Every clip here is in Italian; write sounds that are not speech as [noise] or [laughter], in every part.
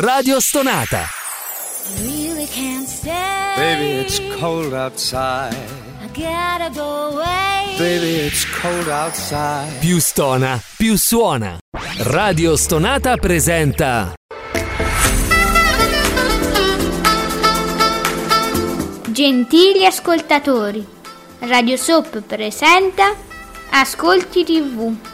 Radio Stonata. really can't stay. Baby, it's cold outside. I gotta go away. Baby, it's cold outside. Più stona, più suona. Radio Stonata presenta Gentili ascoltatori, Radio Soap presenta Ascolti TV.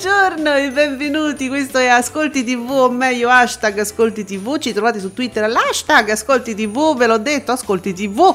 Buongiorno e benvenuti, questo è Ascolti TV o meglio hashtag Ascolti TV, ci trovate su Twitter all'hashtag Ascolti TV, ve l'ho detto, Ascolti TV.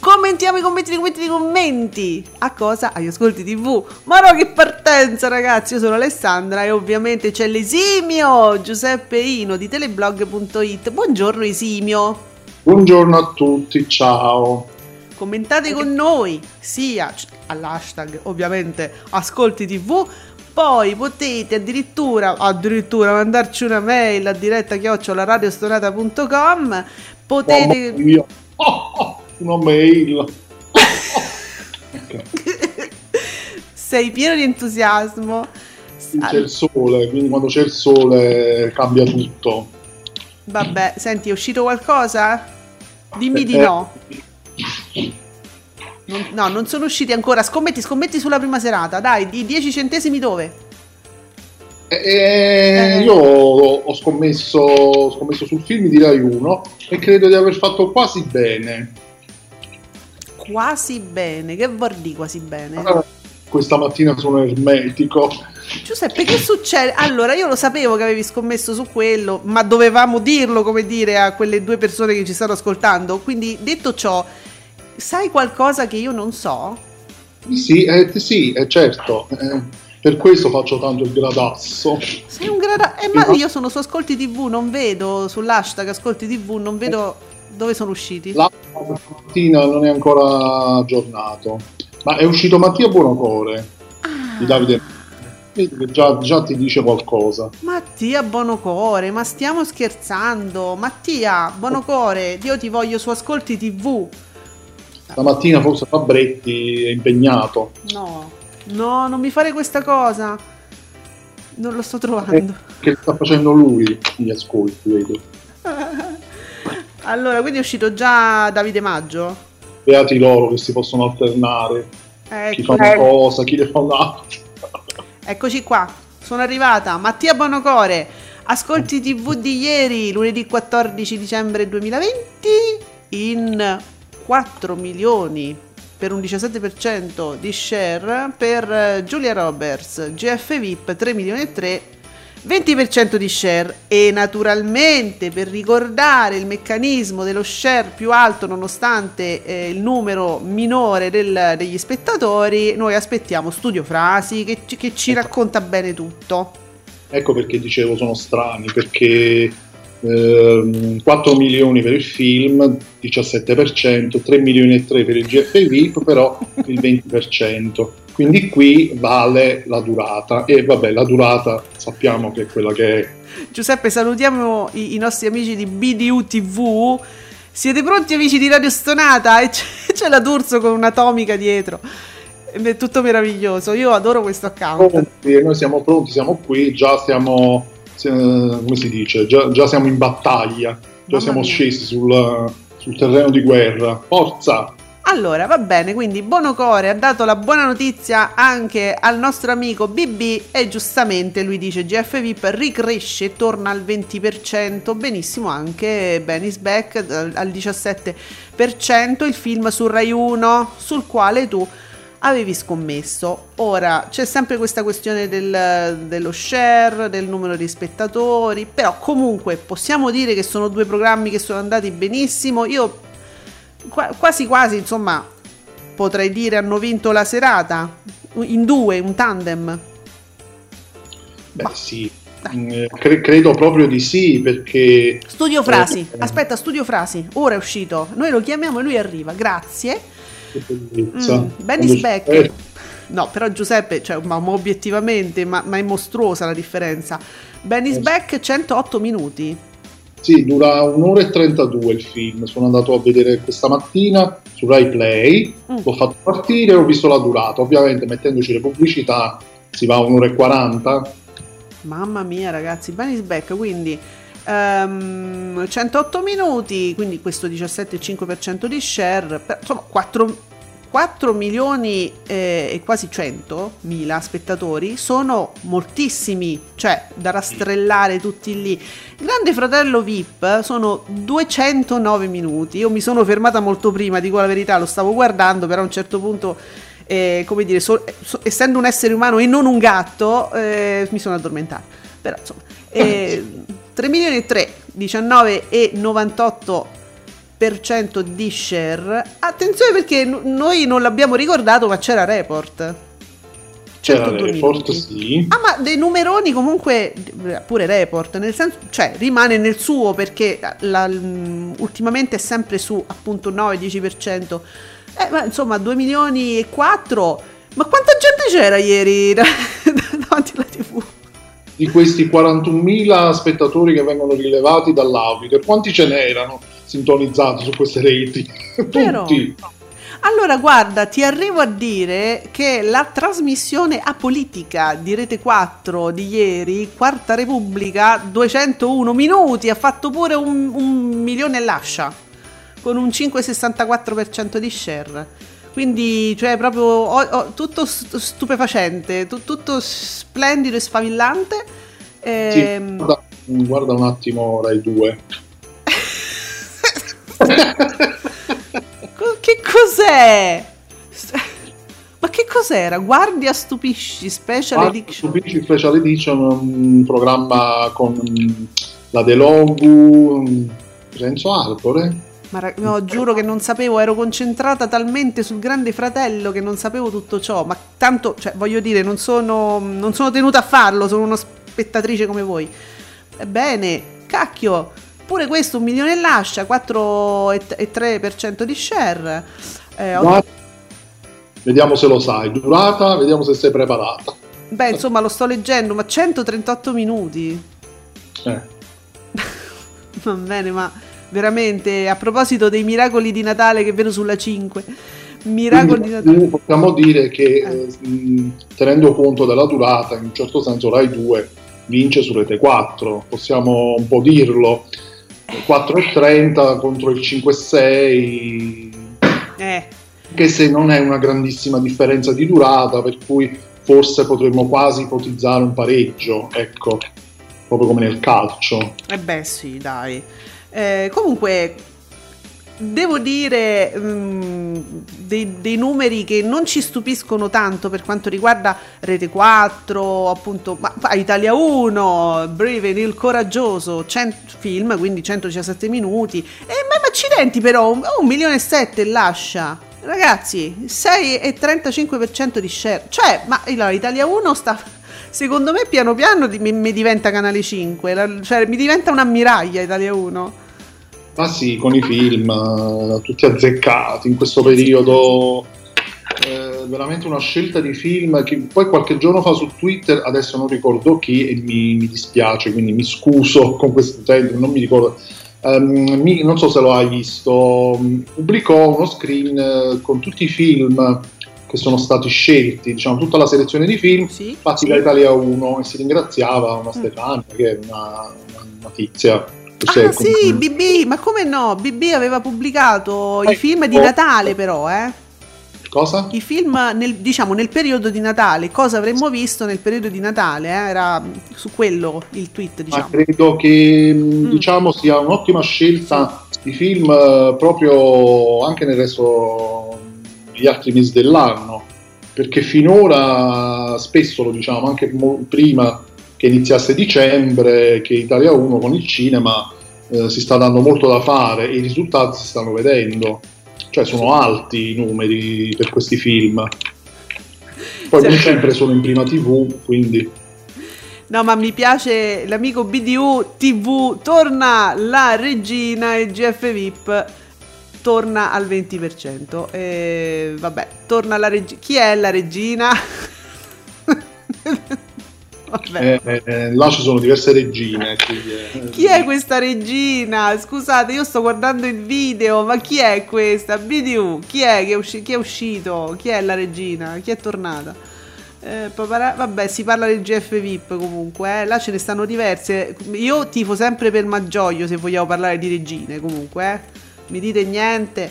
Commentiamo i commenti, i commenti, i commenti. A cosa? Agli Ascolti TV. Ma no, che partenza ragazzi, io sono Alessandra e ovviamente c'è l'esimio Giuseppe Ino di teleblog.it. Buongiorno Esimio. Buongiorno a tutti, ciao. Commentate con noi sia all'hashtag ovviamente Ascolti TV poi potete addirittura, addirittura mandarci una mail a diretta chiocciolaradiostonata.com potete mia. Oh, oh, una mail. Ok, [laughs] sei pieno di entusiasmo C'è il sole, quindi quando c'è il sole cambia tutto. vabbè senti è uscito qualcosa? dimmi di Eh, no Non- no non sono usciti ancora scommetti scommetti sulla prima serata dai di 10 centesimi dove? Eh, eh, io ho scommesso, ho scommesso sul film di Rai 1 e credo di aver fatto quasi bene. quasi bene che vuol dire quasi bene? Ah, Questa mattina sono ermetico. Giuseppe, che succede? Allora, io lo sapevo che avevi scommesso su quello, ma dovevamo dirlo, come dire, a quelle due persone che ci stanno ascoltando. Quindi, detto ciò, sai qualcosa che io non so? Sì, eh, sì, eh, certo. eh, per questo faccio tanto il gradasso. Sei un grada... Eh, ma io sono su Ascolti TV, non vedo sull'hashtag Ascolti TV, non vedo dove sono usciti. La mattina non è ancora aggiornato, ma è uscito Mattia Buonocore di Davide. Vedi che già, già ti dice qualcosa. Mattia Bonocore, ma stiamo scherzando? Mattia Bonocore, io ti voglio su Ascolti TV. Stamattina forse Fabretti è impegnato. No, no, non mi fare questa cosa. Non lo sto trovando. Che sta facendo lui gli ascolti, vedo. [laughs] Allora, quindi è uscito già Davide Maggio? Beati loro che si possono alternare. Chi fa Ecco, una cosa, chi ne fa un'altra. eccoci qua. Sono arrivata. Mattia Bonocore. Ascolti TV di ieri, lunedì 14 dicembre 2020, in 4 milioni per un 17% di share per eh, Giulia Roberts, GF VIP 3 milioni e 3 20% di share. E naturalmente per ricordare il meccanismo dello share più alto nonostante eh, il numero minore del- degli spettatori noi aspettiamo Studio Frasi che, che ci racconta bene tutto. Ecco perché dicevo sono strani, perché ehm, 4 milioni per il film, 17%, 3 milioni e 3 per il GF VIP, però il 20%. Quindi qui vale la durata e vabbè, la durata sappiamo che è quella che è. Giuseppe salutiamo i, i nostri amici di BDU TV siete pronti amici di Radio Stonata? E c'è, [laughs] c'è la D'Urso con un'atomica dietro è tutto meraviglioso io adoro questo account Pronti, noi siamo pronti, siamo qui, già stiamo, come si dice, già, già siamo in battaglia, già siamo scesi sul, sul terreno di guerra. Forza! Allora, va bene, quindi Bonocore ha dato la buona notizia anche al nostro amico BB e giustamente lui dice GF VIP ricresce torna al 20%, benissimo anche Benny's Back eh, al 17%, il film su Rai 1 sul quale tu avevi scommesso. Ora c'è sempre questa questione del- dello share, del numero di spettatori, però comunque possiamo dire che sono due programmi che sono andati benissimo. Io qua- quasi quasi insomma potrei dire hanno vinto la serata in due, un tandem. Beh Ma- sì. Mm, cre- credo proprio di sì perché... Studio Frasi, Eh, aspetta, Studio Frasi, ora è uscito. Noi lo chiamiamo e lui arriva. Grazie. Che bellezza. Mm, Benny Speck. eh, No, però Giuseppe, cioè, ma, ma obiettivamente, ma, ma è mostruosa la differenza. Benny Eh. Beck 108 minuti. Sì, dura un'ora e 32 il film. Sono andato a vedere questa mattina su Rai Play, Mm. l'ho fatto partire e ho visto la durata. Ovviamente mettendoci le pubblicità si va a un'ora e 40. Mamma mia, ragazzi, Benny Beck, quindi ehm, 108 minuti, quindi questo 17,5% di share, insomma 4, 4 milioni eh, e quasi 100 mila spettatori sono moltissimi, cioè da rastrellare tutti lì. Grande Fratello VIP sono 209 minuti, io mi sono fermata molto prima, dico la verità, lo stavo guardando, però a un certo punto eh, come dire, so- so- essendo un essere umano e non un gatto, eh, mi sono addormentata. Però insomma, eh, [laughs] 3 milioni e 3, 19 e 98 di share. Attenzione perché n- noi non l'abbiamo ricordato, ma c'era report. C'era 102 Report, sì. Ah, ma dei numeroni comunque, pure report, nel senso, cioè rimane nel suo perché la- ultimamente è sempre su appunto 9-10%. Eh, ma insomma, 2 milioni e 4. Ma quanta gente c'era ieri [laughs] davanti alla TV? Di questi 41.000 spettatori che vengono rilevati dall'auditor, quanti ce n'erano sintonizzati su queste reti? Vero? [laughs] Tutti. Allora, guarda, ti arrivo a dire che la trasmissione apolitica di Rete 4 di ieri, Quarta Repubblica, 201 minuti, ha fatto pure un, un milione e lascia, con un 5,64% di share. Quindi, cioè, proprio oh, oh, tutto st- stupefacente, tu- tutto splendido e sfavillante. Sì, Ehm, guarda, guarda un attimo Rai 2. Che cos'è? Ma che cos'era? Guardia stupisci special Guarda, edition. Stupisci Special Edition, un programma con la Delogu, Renzo Arcore. Ma ra- no, giuro che non sapevo, ero concentrata talmente sul grande fratello che non sapevo tutto ciò. Ma tanto, cioè, voglio dire, non sono, non sono tenuta a farlo, sono una spettatrice come voi. Ebbene, cacchio, pure questo un milione e lascia, 4,3% di share. Eh, ho- Vediamo se lo sai. Durata, vediamo se sei preparata. beh, insomma, lo sto leggendo, ma 138 minuti. Eh. [laughs] Va bene, ma veramente a proposito dei miracoli di Natale che vedo sulla 5. Miracoli di Quindi, Natale. possiamo dire che eh, mh, tenendo conto della durata, in un certo senso Rai 2 vince su Rete 4, possiamo un po' dirlo. 4,30 contro il 5,6 Eh, anche se non è una grandissima differenza di durata, per cui forse potremmo quasi ipotizzare un pareggio, ecco, proprio come nel calcio. eh beh, sì, dai. Eh, comunque, devo dire mm, dei, dei numeri che non ci stupiscono tanto per quanto riguarda Rete 4, appunto, ma, Italia 1, Braven, Il Coraggioso, 100 film, quindi 117 minuti. E ma, ma accidenti però, un, un milione e sette lascia. Ragazzi, 6,35% di share. Cioè, ma allora, Italia 1 sta... Secondo me piano piano mi, mi diventa Canale 5, la- cioè mi diventa un'ammiraglia Italia 1. Ma sì, con i film, eh, tutti azzeccati in questo periodo. eh, veramente una scelta di film che poi qualche giorno fa su Twitter, adesso non ricordo chi e mi, mi dispiace, quindi mi scuso [laughs] con questo tempo, non mi ricordo. Ehm, mi- non so se lo hai visto, mm, pubblicò uno screen eh, con tutti i film che sono stati scelti, diciamo tutta la selezione di film Sì? fatti da Italia 1 e si ringraziava una Mm. Stefania che è una, una- una tizia. Che Ah è sì, BB, ma come no? BB aveva pubblicato i Ecco. film di Natale però, eh? Cosa? I film nel, diciamo nel periodo di Natale, cosa avremmo visto nel periodo di Natale, eh? Era su quello il tweet, Ma diciamo. credo che mh, Mm. diciamo sia un'ottima scelta di film eh, proprio anche nel resto degli altri mesi dell'anno perché finora spesso lo diciamo anche mo- prima che iniziasse dicembre che Italia 1 con il cinema eh, si sta dando molto da fare e i risultati si stanno vedendo cioè sono alti i numeri per questi film poi non Sì. sempre sono in prima tv quindi No, ma mi piace l'amico BDU TV, torna la regina e GF VIP. torna al 20%. E vabbè, torna la regina. Chi è la regina? [laughs] Eh, eh, là ci sono diverse regine. quindi, eh, Chi è questa regina? Scusate, io sto guardando il video, ma chi è questa? BDU, chi è che è, usci- chi è uscito? Chi è la regina? Chi è tornata? Eh, papara- vabbè, si parla del GF VIP comunque, eh. là ce ne stanno diverse. Io tifo sempre per Maggioglio se vogliamo parlare di regine comunque, eh. Mi dite niente.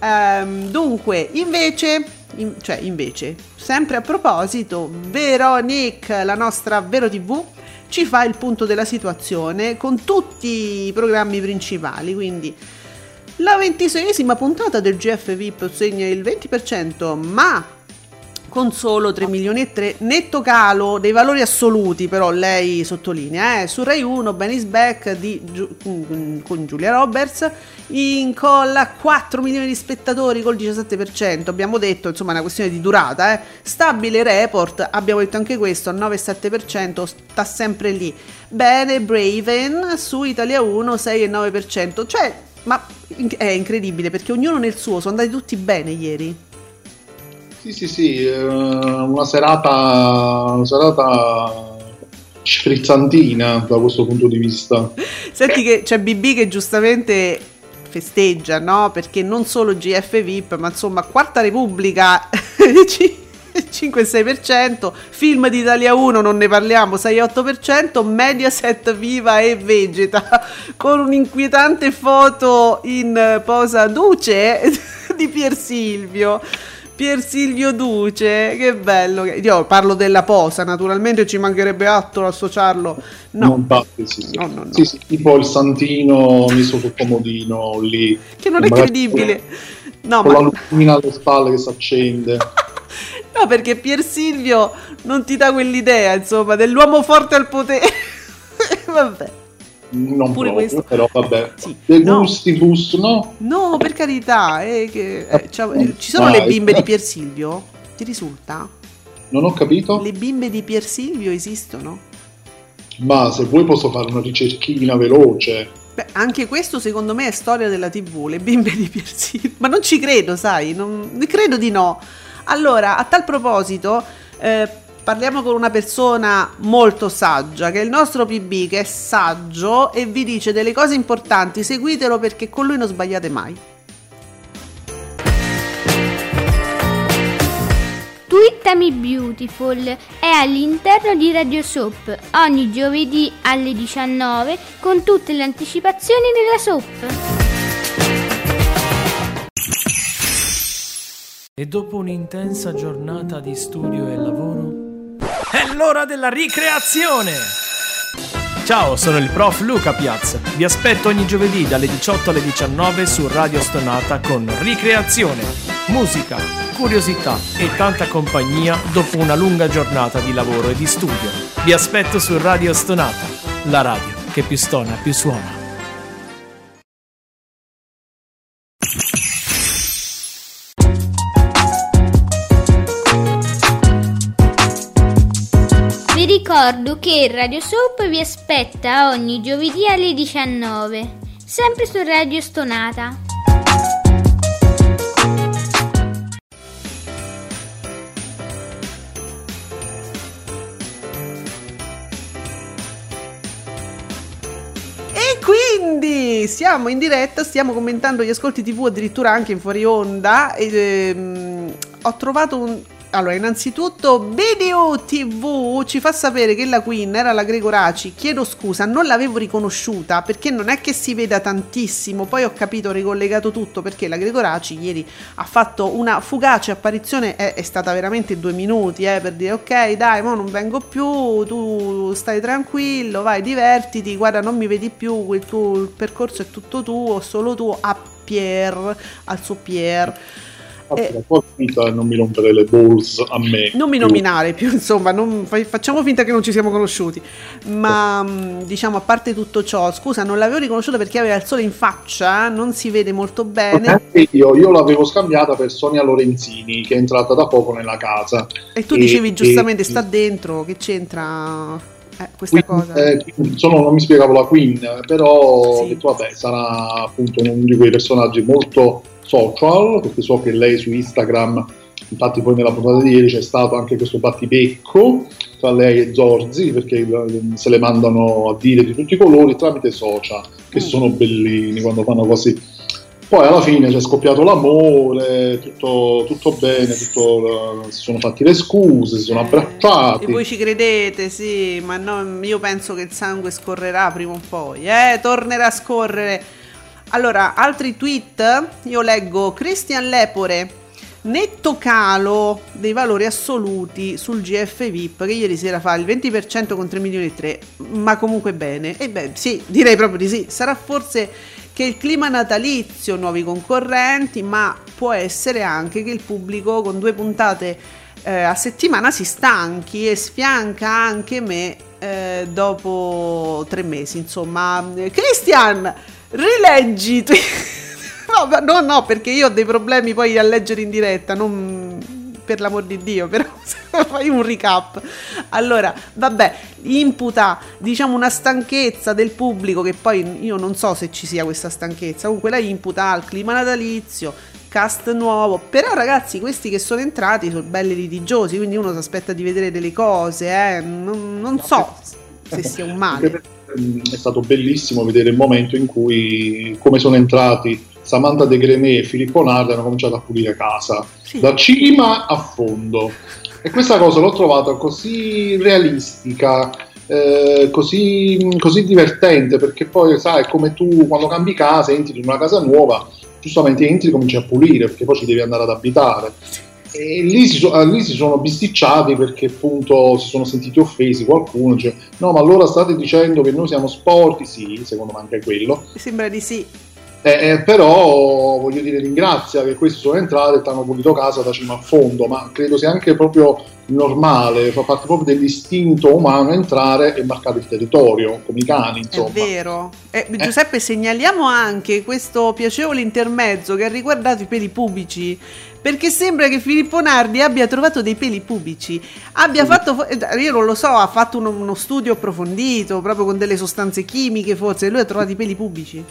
Ehm, dunque, invece, in- cioè invece, sempre a proposito, Veronique, la nostra Vero TV, ci fa il punto della situazione con tutti i programmi principali, quindi la ventiseiesima puntata del GF VIP segna il 20%, ma con solo 3 milioni e 3, netto calo dei valori assoluti, però lei sottolinea, eh, su Rai 1 Benny's Back di mm, con Giulia Roberts incolla 4 milioni di spettatori col 17%, abbiamo detto, insomma, è una questione di durata, eh. Stabile report, abbiamo detto anche questo, 9,7%, sta sempre lì. Bene, Braven su Italia 1 6,9%, cioè, ma è incredibile perché ognuno nel suo, sono andati tutti bene ieri. Sì, sì, sì, eh, una serata, una serata frizzantina da questo punto di vista. Senti che c'è BB che giustamente festeggia, no? Perché non solo GF VIP, ma insomma Quarta Repubblica [laughs] 5-6%, film di Italia 1 non ne parliamo 6-8%, Mediaset viva e vegeta con un'inquietante foto in posa duce [laughs] di Pier Silvio. Pier Silvio Duce, che bello. Io parlo della posa, naturalmente ci mancherebbe altro associarlo. No, Non parte, sì, sì. No, no, no. Sì, sì, tipo il santino messo sul comodino lì. che non è credibile. No, Con ma la lumina alle spalle che si accende. [laughs] No, perché Pier Silvio non ti dà quell'idea, insomma, dell'uomo forte al potere. [laughs] Vabbè. Non Pure proprio, questo. però vabbè. Sì. De No. gustibus, no? No, per carità, eh, che- eh, ciao, eh, ci sono le Dai. bimbe di Pier Silvio? Ti risulta? Non ho capito. Le bimbe di Pier Silvio esistono? Ma se vuoi posso fare una ricerchina veloce. Beh, anche questo secondo me è storia della TV, le bimbe di Pier Silvio. Ma non ci credo, sai, non, credo di no. Allora, a tal proposito, eh, parliamo con una persona molto saggia, che è il nostro PB, che è saggio e vi dice delle cose importanti. Seguitelo perché con lui non sbagliate mai. Twittami Beautiful è all'interno di Radio Soap ogni giovedì alle 19 con tutte le anticipazioni della soap. E dopo un'intensa giornata di studio e lavoro, è l'ora della ricreazione! Ciao, sono il prof Luca Piazza. Vi aspetto ogni giovedì dalle 18 alle 19 su Radio Stonata con ricreazione, musica, curiosità e tanta compagnia dopo una lunga giornata di lavoro e di studio. Vi aspetto su Radio Stonata, la radio che più stona più suona. Ricordo che Radio Soap vi aspetta ogni giovedì alle 19, sempre su Radio Stonata. E quindi siamo in diretta, stiamo commentando gli ascolti TV addirittura anche in fuori onda. E, ehm, ho trovato un. Allora, innanzitutto, BDU TV ci fa sapere che la Queen era la Gregoraci. Chiedo scusa, non l'avevo riconosciuta perché non è che si veda tantissimo. Poi ho capito, ho ricollegato tutto perché la Gregoraci ieri ha fatto una fugace apparizione. È, è stata veramente due minuti eh, per dire: Ok, dai, mo non vengo più. Tu stai tranquillo, vai, divertiti. Guarda, non mi vedi più. Il tuo il percorso è tutto tuo, solo tuo. A Pier, al suo Pier. Eh. non mi rompere le balls a me. Non mi Più. nominare più, insomma, non- fa- facciamo finta che non ci siamo conosciuti. Ma mh, diciamo, a parte tutto ciò, scusa, non l'avevo riconosciuta perché aveva il sole in faccia, non si vede molto bene. Io, io l'avevo scambiata per Sonia Lorenzini che è entrata da poco nella casa. E tu E- dicevi giustamente, e- sta dentro, che c'entra eh, questa Queen, cosa? eh, solo non mi spiegavo la Queen, però Sì. detto, vabbè, sarà appunto uno di quei personaggi molto social, perché so che lei su Instagram, infatti poi nella puntata di ieri c'è stato anche questo battibecco tra lei e Zorzi, perché eh, se le mandano a dire di tutti i colori tramite social, che Mm. sono bellini quando fanno così. Poi alla fine c'è scoppiato l'amore, tutto, tutto bene, tutto, eh, si sono fatti le scuse, si sono abbracciati. E voi ci credete, sì, ma no, io penso che il sangue scorrerà prima o poi, eh, tornerà a scorrere. Allora, altri tweet, io leggo Christian Lepore, netto calo dei valori assoluti sul GF VIP che ieri sera fa il 20% con 3 milioni e 3, ma comunque bene. E beh, sì, direi proprio di sì. Sarà forse che il clima natalizio, nuovi concorrenti, ma può essere anche che il pubblico con due puntate eh, a settimana si stanchi e sfianca anche me eh, dopo tre mesi. Insomma, Christian, rileggi. tu- [laughs] no, no, no, perché io ho dei problemi poi a leggere in diretta, non per l'amor di Dio, [laughs] però fai un recap. Allora, vabbè, imputa diciamo una stanchezza del pubblico che poi io non so se ci sia questa stanchezza, comunque la imputa al clima natalizio, cast nuovo, però ragazzi questi che sono entrati sono belli litigiosi, quindi uno si aspetta di vedere delle cose, eh? non, non so se sia un male. Mm, È stato bellissimo vedere il momento in cui, come sono entrati Samantha De Grenet e Filippo Nardi, hanno cominciato a pulire casa, Sì. da cima a fondo. E questa cosa l'ho trovata così realistica, eh, così, così divertente, perché poi sai, come tu quando cambi casa, entri in una casa nuova, giustamente entri e cominci a pulire, perché poi ci devi andare ad abitare. E lì si, so- eh, lì si sono bisticciati perché appunto si sono sentiti offesi qualcuno, dice no ma allora state dicendo che noi siamo sporchi, sì, secondo me anche quello, sembra di sì. Eh, eh, però voglio dire ringrazia che questi sono entrati e ti hanno pulito casa da cima a fondo, ma credo sia anche proprio normale, fa parte proprio dell'istinto umano entrare e marcare il territorio, come i cani insomma. È vero. Eh, Giuseppe, segnaliamo anche questo piacevole intermezzo che ha riguardato i peli pubici. Perché sembra che Filippo Nardi abbia trovato dei peli pubici. Abbia fatto. fo- eh, Io non lo so, ha fatto uno, uno studio approfondito, proprio con delle sostanze chimiche, forse. e Lui ha trovato i peli pubici.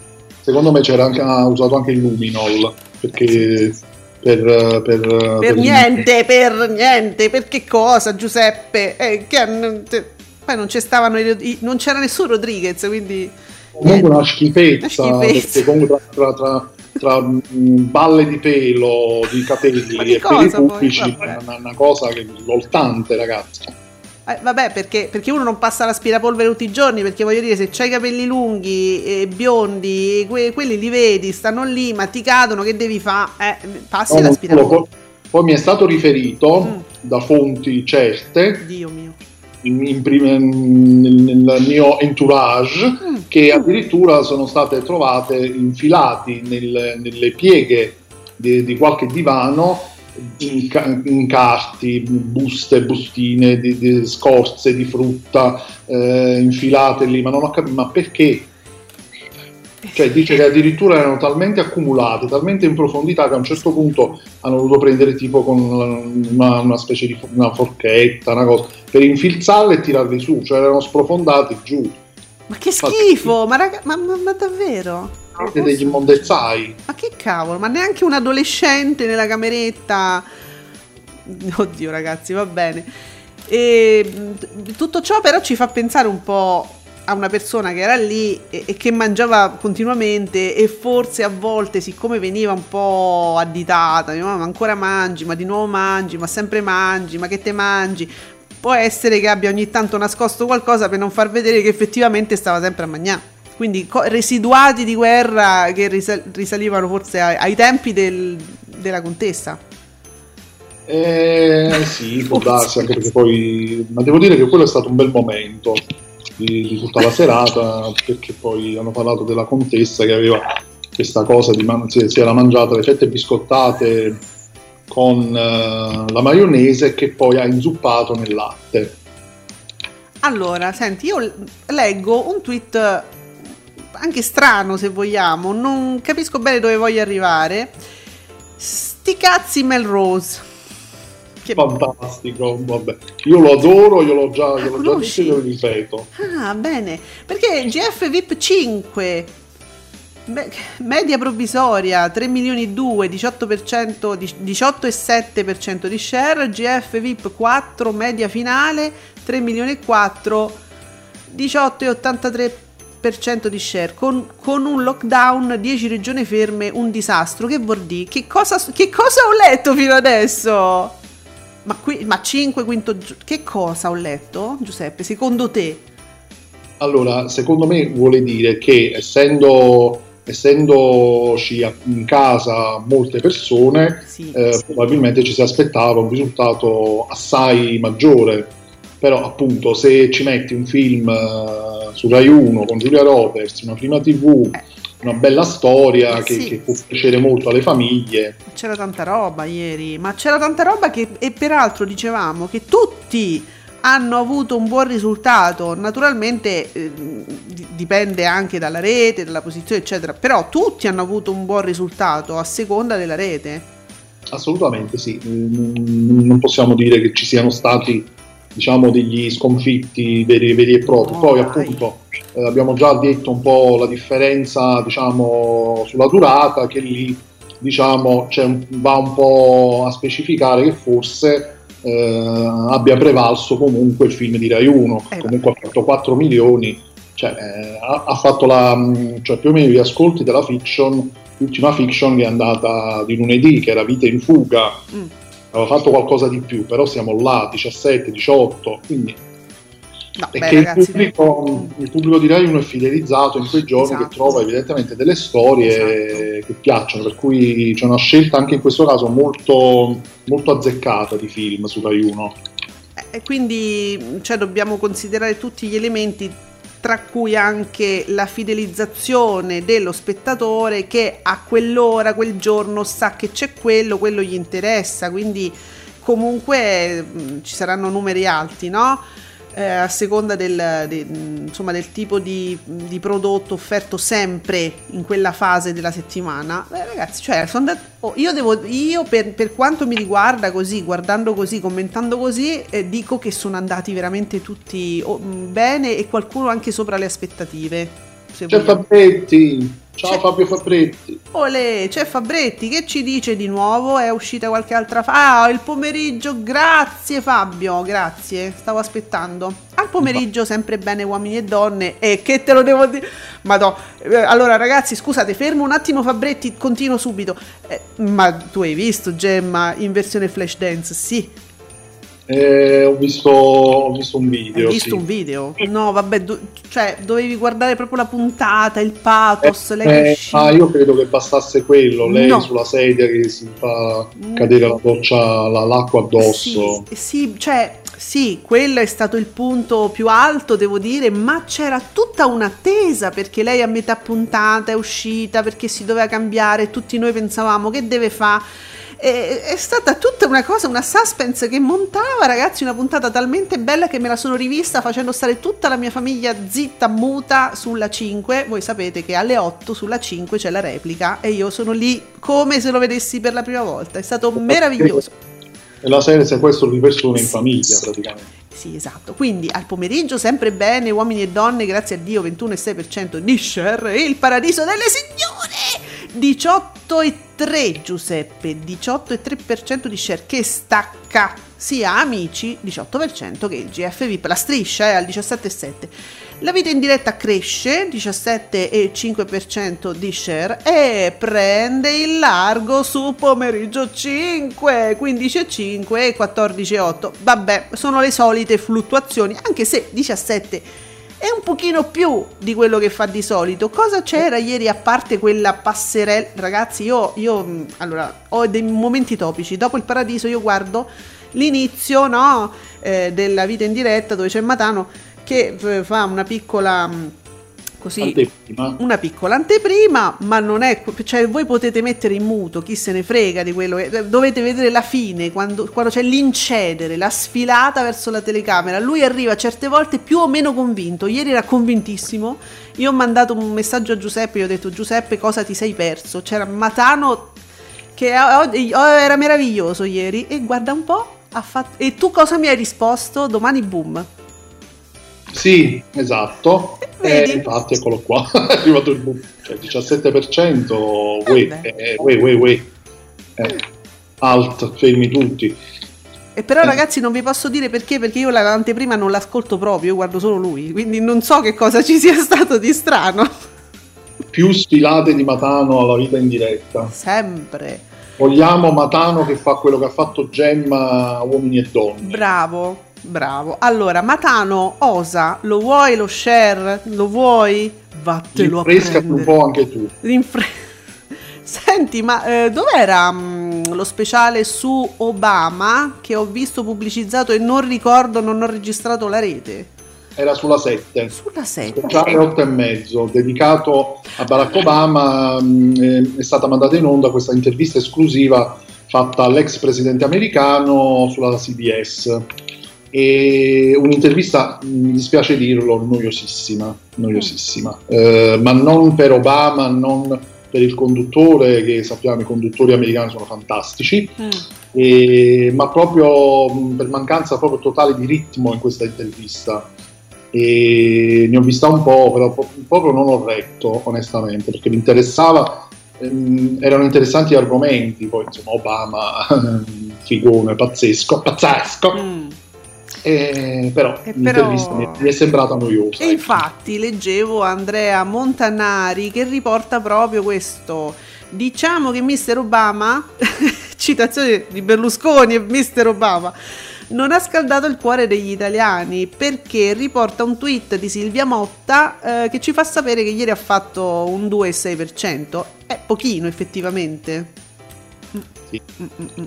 Secondo me c'era anche, ha usato anche il luminol, perché per, per, Per niente, per niente. Per che cosa, Giuseppe? Eh, che te- Poi non, i- non c'era nessun Rodriguez, quindi. Comunque una schifezza, Una schifezza. perché comunque tra, tra- tra- tra, mm, balle di pelo, di capelli di e peli pubblici è una, una cosa che voltante, ragazzi. Eh, vabbè, perché, perché uno non passa l'aspirapolvere tutti i giorni, perché voglio dire, se c'hai i capelli lunghi e biondi, que- quelli li vedi, stanno lì, ma ti cadono, che devi fare? Eh, passi No, l'aspirapolvere. poi, poi mi è stato riferito Mm. da fonti certe, Dio mio. in, in prime- nel, nel mio entourage, Mm. che addirittura sono state trovate infilati nel- nelle pieghe di, di qualche divano inca- incarti, buste, bustine, di, di scorze di frutta eh, infilate lì, ma non ho capito, ma perché? Cioè dice che addirittura erano talmente accumulate, talmente in profondità che a un certo punto hanno dovuto prendere tipo con una, una specie di una forchetta, una cosa, per infilzarle e tirarli su, cioè erano sprofondati giù. Ma che schifo, ma, raga- ma, ma- ma davvero? Siete degli immondezzai. Ma che cavolo, ma neanche un adolescente nella cameretta. [laughs] Oddio, ragazzi, va bene. E tutto ciò però ci fa pensare un po' a una persona che era lì e, e che mangiava continuamente e forse a volte, siccome veniva un po' additata, ma ancora mangi, ma di nuovo mangi, ma sempre mangi, ma che te mangi? Può essere che abbia ogni tanto nascosto qualcosa per non far vedere che effettivamente stava sempre a mangiare. Quindi co- residuati di guerra che risal- risalivano forse ai, ai tempi del- della contessa. Eh sì, [laughs] può darsi anche perché poi. Ma devo dire che quello è stato un bel momento di, di tutta la serata, perché poi hanno parlato della contessa che aveva questa cosa di man- si, si era mangiata le fette biscottate con eh, la maionese che poi ha inzuppato nel latte. Allora, senti, io leggo un tweet anche strano se vogliamo, non capisco bene dove voglio arrivare. Sti cazzi Melrose. Che... Fantastico, vabbè. Io lo adoro, io l'ho già, io l'ho già detto e lo ripeto. Ah, bene, perché GF VIP 5 Beh, media provvisoria 3 milioni e 2, 18%, di- 18,7% di share, GF VIP 4, media finale 3 milioni e 4, 18,83% di share, con, con un lockdown, 10 regioni ferme, un disastro. Che vuol dire? Che cosa, che cosa ho letto fino adesso? Ma, qui, ma 5, quinto... Che cosa ho letto, Giuseppe, secondo te? Allora, secondo me vuole dire che essendo, essendoci in casa molte persone, Sì. eh, probabilmente ci si aspettava un risultato assai maggiore. Però appunto se ci metti un film su Rai 1 con Giulia Roberts, una prima TV, una bella storia che, Sì. che può piacere molto alle famiglie, C'era tanta roba ieri, ma c'era tanta roba che, e peraltro dicevamo che tutti hanno avuto un buon risultato. Naturalmente eh, di- dipende anche dalla rete, dalla posizione, eccetera, però tutti hanno avuto un buon risultato a seconda della rete. assolutamente sì. Mm, Non possiamo dire che ci siano stati diciamo degli sconfitti veri, veri e propri. No, Poi appunto eh, abbiamo già detto un po' la differenza diciamo sulla durata che lì diciamo un- va un po' a specificare che forse eh, abbia prevalso comunque il film di Rai 1 che Eh, comunque ha fatto 4 milioni cioè eh, ha, ha fatto la mh, cioè più o meno gli ascolti della fiction l'ultima fiction che è andata di lunedì che era Vita in fuga Mm. Aveva fatto qualcosa di più però siamo là 17 18 quindi No, è beh, che ragazzi, il, pubblico, il pubblico di Rai 1 è fidelizzato in quei giorni Esatto. che trova evidentemente delle storie che piacciono, per cui c'è una scelta anche in questo caso molto, molto azzeccata di film su Rai 1. E quindi cioè, dobbiamo considerare tutti gli elementi, tra cui anche la fidelizzazione dello spettatore che a quell'ora, quel giorno sa che c'è quello, quello gli interessa, quindi comunque mh, ci saranno numeri alti, no? Eh, a seconda del, de- insomma, del tipo di, di prodotto offerto sempre in quella fase della settimana. Beh, ragazzi, cioè, sono andat- oh, io, devo, io per, per quanto mi riguarda, così, guardando così, commentando così, eh, dico che sono andati veramente tutti oh, bene e qualcuno anche sopra le aspettative. se C'è vogliamo. Fabretti, ciao C'è- Fabio Fabretti. Olè, c'è Fabretti che ci dice di nuovo? È uscita qualche altra fa? Ah, il pomeriggio, grazie Fabio, grazie, stavo aspettando. Al pomeriggio sempre bene uomini e donne e che te lo devo dire? Madò, eh, allora ragazzi scusate, fermo un attimo Fabretti, continuo subito. Eh, ma tu hai visto Gemma in versione flash dance? Sì, Eh, ho, visto, ho visto un video. hai visto sì. un video? No, vabbè, do- cioè dovevi guardare proprio la puntata, il pathos, lei che Eh, ah, io credo che bastasse quello, lei No. sulla sedia che si fa Mm. cadere la doccia, la- l'acqua addosso. Sì, sì, cioè, sì, quello è stato il punto più alto, devo dire, ma c'era tutta un'attesa perché lei a metà puntata è uscita, perché si doveva cambiare, tutti noi pensavamo che deve fare. E- È stata tutta una cosa, una suspense che montava, ragazzi, una puntata talmente bella che me la sono rivista facendo stare tutta la mia famiglia zitta, muta sulla 5. Voi sapete che alle 8 sulla 5 c'è la replica e io sono lì come se lo vedessi per la prima volta. È stato meraviglioso. E la serie sequestro di persone in famiglia praticamente. Sì, esatto. Quindi al pomeriggio sempre bene, uomini e donne, grazie a Dio, 21,6% di share. Il paradiso delle signore! 18,3 Giuseppe, 18,3% di share che stacca sia amici, 18% che il GF VIP, la striscia è al 17,7%. La vita in diretta cresce, 17,5% di share e prende il largo su pomeriggio 5, 15,5 e 14,8. Vabbè, sono le solite fluttuazioni, anche se 17 è un pochino più di quello che fa di solito. Cosa c'era ieri a parte quella passerella? Ragazzi, io, io allora, ho dei momenti topici. Dopo il paradiso io guardo l'inizio no, eh, della vita in diretta dove c'è Matano che eh, fa una piccola... Così, Anteprima. una piccola anteprima, ma non è. cioè, voi potete mettere in muto, chi se ne frega di quello che. Dovete vedere la fine, quando, quando c'è l'incedere, la sfilata verso la telecamera. Lui arriva certe volte più o meno convinto. Ieri era convintissimo. Io ho mandato un messaggio a Giuseppe, gli ho detto: Giuseppe, cosa ti sei perso? C'era Matano che o- o- era meraviglioso ieri. E guarda un po', ha fatto. E tu cosa mi hai risposto? Domani boom. Sì, esatto. E infatti eccolo qua, [laughs] è arrivato il bu- cioè 17%, uè, Vabbè. eh, uè, uè, uè. Eh, alt, fermi tutti. E però Eh. ragazzi non vi posso dire perché, perché io l'anteprima non l'ascolto proprio, io guardo solo lui, quindi non so che cosa ci sia [laughs] stato di strano. Più sfilate di Matano alla vita in diretta. Sempre. Vogliamo Matano che fa quello che ha fatto Gemma Uomini e Donne. Bravo, bravo. Allora, Matano, osa, lo vuoi lo share? Lo vuoi? Vattelo a Rinfrescati un prendere. po' anche tu. Rinfre- [laughs] Senti, ma eh, dov'era mm, lo speciale su Obama che ho visto pubblicizzato e non ricordo, non ho registrato la rete? Era sulla 7. Sulla 7. Speciale 8 e mezzo, dedicato a Barack Obama, mh, eh, è stata mandata in onda questa intervista esclusiva fatta all'ex presidente americano sulla CBS. E un'intervista, mi dispiace dirlo, noiosissima, noiosissima. Eh, ma non per Obama, non per il conduttore, che sappiamo i conduttori americani sono fantastici, Mm. e- ma proprio per mancanza proprio totale di ritmo in questa intervista. E ne ho vista un po', però proprio non ho retto, onestamente, perché mi interessava, ehm, erano interessanti gli argomenti, poi insomma Obama, [laughs] figone, pazzesco, pazzesco, Mm. E, però E l'intervista però- mi, è sembrata noiosa. E ecco. infatti leggevo Andrea Montanari che riporta proprio questo. Diciamo che Mister Obama, [laughs] citazione di Berlusconi e Mister Obama, non ha scaldato il cuore degli italiani perché riporta un tweet di Silvia Motta eh, che ci fa sapere che ieri ha fatto un 2,6%. È pochino effettivamente. Sì. Mm, mm, mm.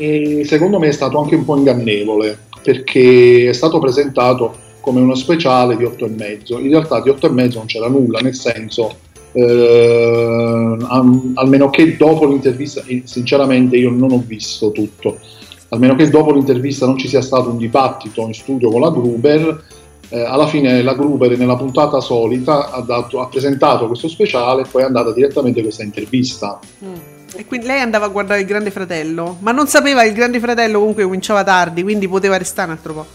E secondo me è stato anche un po' ingannevole perché è stato presentato come uno speciale di 8 e mezzo. In realtà di 8 e mezzo non c'era nulla, nel senso, eh, almeno che dopo l'intervista, sinceramente io non ho visto tutto, almeno che dopo l'intervista non ci sia stato un dibattito in studio con la Gruber. eh, alla fine la Gruber nella puntata solita ha, dato- ha presentato questo speciale e poi è andata direttamente questa intervista. Mm. E quindi lei andava a guardare il Grande Fratello, ma non sapeva che il Grande Fratello comunque cominciava tardi, quindi poteva restare un altro po'.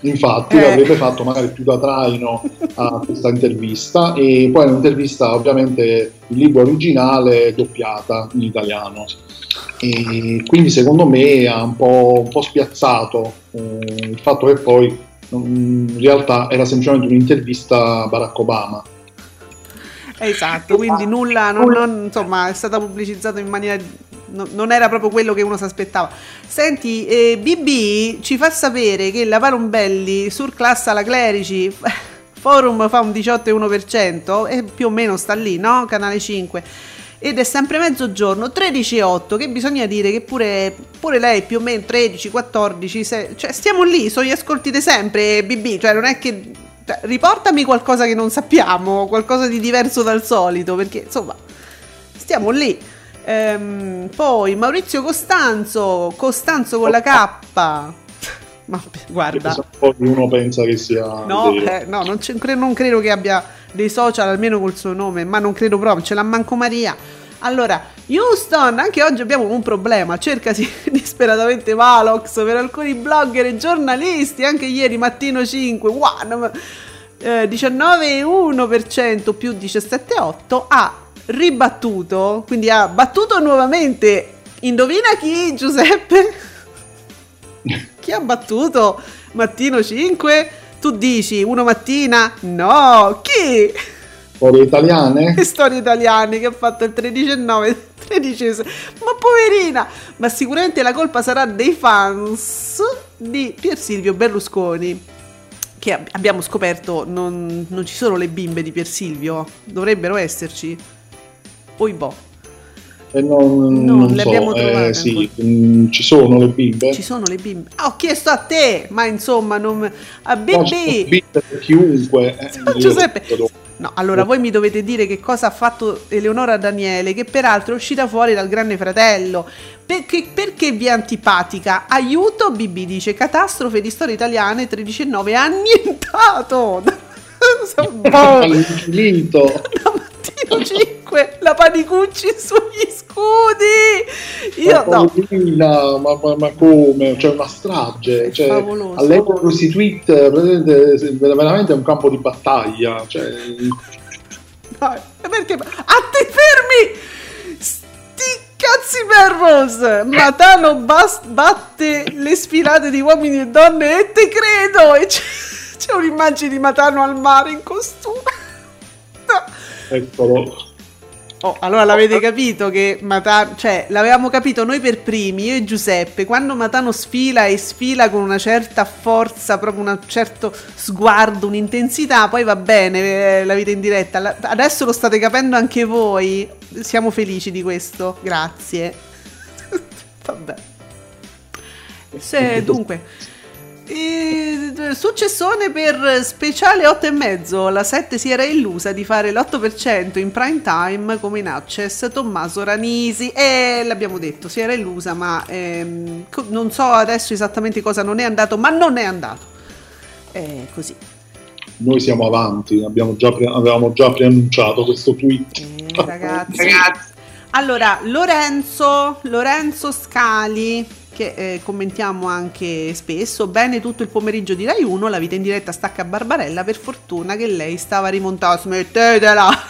Infatti Eh. avrebbe fatto magari più da traino a questa intervista e poi un'intervista ovviamente in lingua originale doppiata in italiano e quindi secondo me ha un po', un po' spiazzato eh, il fatto che poi mm, in realtà era semplicemente un'intervista a Barack Obama Esatto, quindi nulla, non, non- insomma, è stata pubblicizzato in maniera... no- non era proprio quello che uno si aspettava. Senti, eh, BB ci fa sapere che la Varombelli surclassa la Clerici, [laughs] Forum fa un 18,1% e più o meno sta lì, no? Canale 5. Ed è sempre mezzogiorno, 13,8, che bisogna dire che pure, pure lei più o meno 13, 14, se- cioè stiamo lì, sono gli ascolti di sempre, BB, cioè non è che... cioè, riportami qualcosa che non sappiamo, qualcosa di diverso dal solito, perché insomma, stiamo lì. Ehm, poi Maurizio Costanzo, Costanzo con la K. [laughs] Ma guarda, uno pensa che sia no, eh, no non, cre- non credo che abbia dei social almeno col suo nome, ma non credo proprio, ce l'ha manco Maria. Allora, Houston, anche oggi abbiamo un problema, cercasi [laughs] disperatamente Valox per alcuni blogger e giornalisti, anche ieri mattino 5, wow, eh, 19,1% più 17,8 ha ribattuto, quindi ha battuto nuovamente, indovina chi Giuseppe? [laughs] Chi ha battuto mattino 5? Tu dici uno mattina? No, chi? Storie italiane? [laughs] Storie italiane che ha fatto il 13,9 13 ma poverina ma sicuramente la colpa sarà dei fans di Pier Silvio Berlusconi che ab- abbiamo scoperto non, non ci sono le bimbe di Pier Silvio dovrebbero esserci. Poi boh Eh, non, Non non le so, abbiamo eh, trovate sì, mm, ci sono le bimbe? ci sono le bimbe ah, ho chiesto a te ma insomma non a No, bimbe per chiunque. eh, No, Giuseppe. No, allora voi mi dovete dire che cosa ha fatto Eleonora Daniele, che peraltro è uscita fuori dal Grande Fratello. Perché, perché vi è antipatica? Aiuto, BB dice, catastrofe di storie italiane 13,9 annientato. [laughs] Boh. All'infinito. [laughs] da mattino 5, la Panicucci sugli scudi. Io ma, no. poverina, ma, ma- ma come? C'è una strage. Cioè, favoloso. a leggere questi tweet se- veramente è un campo di battaglia. Cioè, Dai, perché? A te fermi! Sti cazzi Mervos! Matano bas- batte le sfilate di uomini e donne e te credo! E c'è, c'è un'immagine di Matano al mare in costume. No. Eccolo. Oh, allora l'avete capito che Matano, cioè l'avevamo capito noi per primi, io e Giuseppe, quando Matano sfila e sfila con una certa forza, proprio un certo sguardo, un'intensità, poi va bene eh, la vita in diretta. La- adesso lo state capendo anche voi, siamo felici di questo, grazie. [laughs] Vabbè. Se, dunque, eh, successone per speciale 8 e mezzo. La 7 si era illusa di fare l'8% in prime time come in access Tommaso Ranisi. E l'abbiamo detto, si era illusa, ma ehm, non so adesso esattamente cosa non è andato, ma non è andato. È così. Noi siamo avanti, abbiamo già pre- avevamo già preannunciato questo tweet. Eh, ragazzi. Allora, Lorenzo, Lorenzo Scali, che eh, commentiamo anche spesso, bene tutto il pomeriggio di Rai 1, la vita in diretta stacca Barbarella, per fortuna che lei stava rimontando, smettetela! [laughs]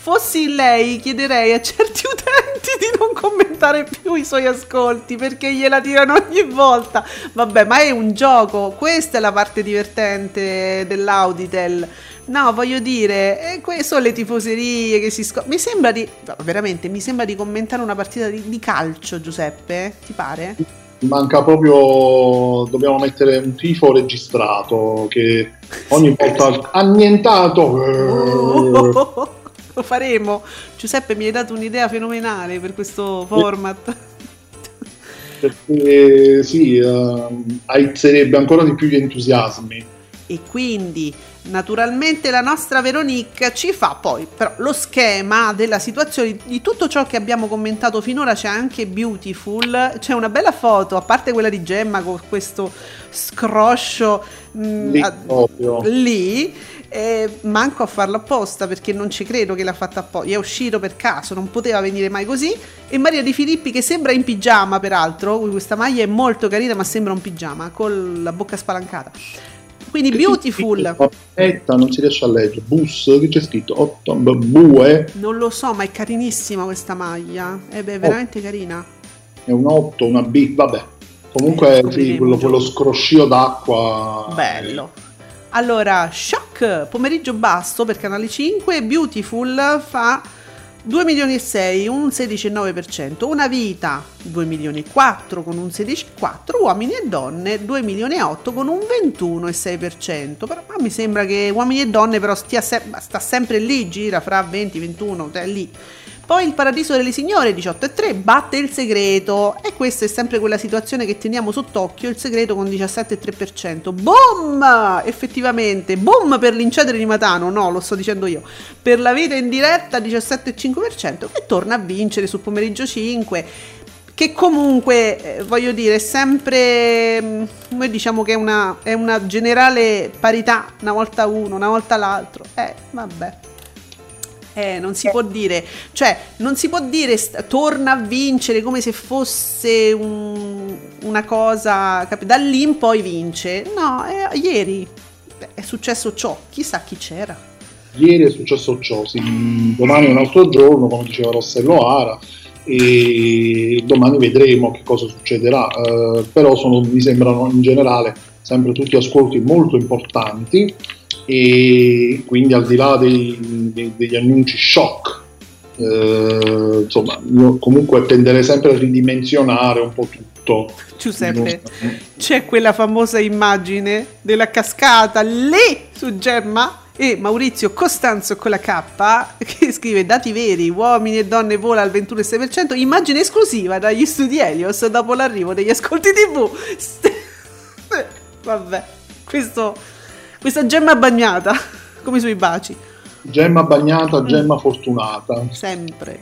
Fossi lei, chiederei a certi [laughs] utenti di non commentare più i suoi ascolti perché gliela tirano ogni volta. Vabbè, ma è un gioco, questa è la parte divertente dell'Auditel. No, voglio dire, eh, queste sono le tifoserie che si scop- Mi sembra di. no, veramente, mi sembra di commentare una partita di, di calcio, Giuseppe. Ti pare? Manca proprio, dobbiamo mettere un tifo registrato che ogni volta annientato. Oh, lo faremo. Giuseppe, mi hai dato un'idea fenomenale per questo format. Perché sì, ehm, aizzerebbe ancora di più gli entusiasmi. E quindi, naturalmente, la nostra Veronique ci fa poi però lo schema della situazione di tutto ciò che abbiamo commentato finora. C'è anche Beautiful. C'è una bella foto, a parte quella di Gemma con questo scroscio mm, Lì a- lì. eh, manco a farlo apposta perché non ci credo che l'ha fatta apposta. È uscito per caso, non poteva venire mai così. E Maria Di Filippi, che sembra in pigiama, peraltro. Questa maglia è molto carina, ma sembra un pigiama con la bocca spalancata. Quindi Beautiful. Aspetta, non si riesce a leggere. Bus, che c'è scritto? Otto, bue, Non lo so, ma è carinissima questa maglia. Eh beh, è veramente carina. è un 8, una B, vabbè. Comunque, Eh, sì, quello, quello scroscio d'acqua. Bello. Allora, Shock, pomeriggio basso per Canale 5, Beautiful fa 2 milioni e 6, un 16,9%, Una vita 2 milioni e 4 con un 16,4%, Uomini e donne 2 milioni e 8 con un 21,6%. Però mi sembra che Uomini e donne però stia se- sta sempre lì, gira fra 20 21, è lì. Poi il Paradiso delle Signore 18,3 batte il segreto e questa è sempre quella situazione che teniamo sott'occhio, il segreto con 17,3%. Boom! Effettivamente, boom per l'incedere di Matano, no, lo sto dicendo io. Per la vita in diretta 17,5% che torna a vincere sul pomeriggio 5 che comunque eh, voglio dire è sempre mm, noi diciamo che è una, è una generale parità una volta uno una volta l'altro eh vabbè eh, non si può dire, cioè, non si può dire st- torna a vincere come se fosse un- una cosa, capi- da lì in poi vince. No, eh, ieri è successo ciò, chissà chi c'era. Ieri è successo ciò, sì, domani è un altro giorno, come diceva Rossello Ara, e domani vedremo che cosa succederà. Eh, però sono, mi sembrano in generale sempre tutti ascolti molto importanti e quindi al di là dei- dei- degli annunci shock, eh, insomma, io comunque tenderei sempre a ridimensionare un po' tutto. Giuseppe, c'è quella famosa immagine della cascata lì su Gemma e Maurizio Costanzo con la K che scrive dati veri, uomini e donne vola al 21,6%, immagine esclusiva dagli studi Helios dopo l'arrivo degli ascolti tv. [laughs] Vabbè, questo, questa gemma bagnata, [laughs] come sui baci. Gemma bagnata, gemma fortunata. sempre.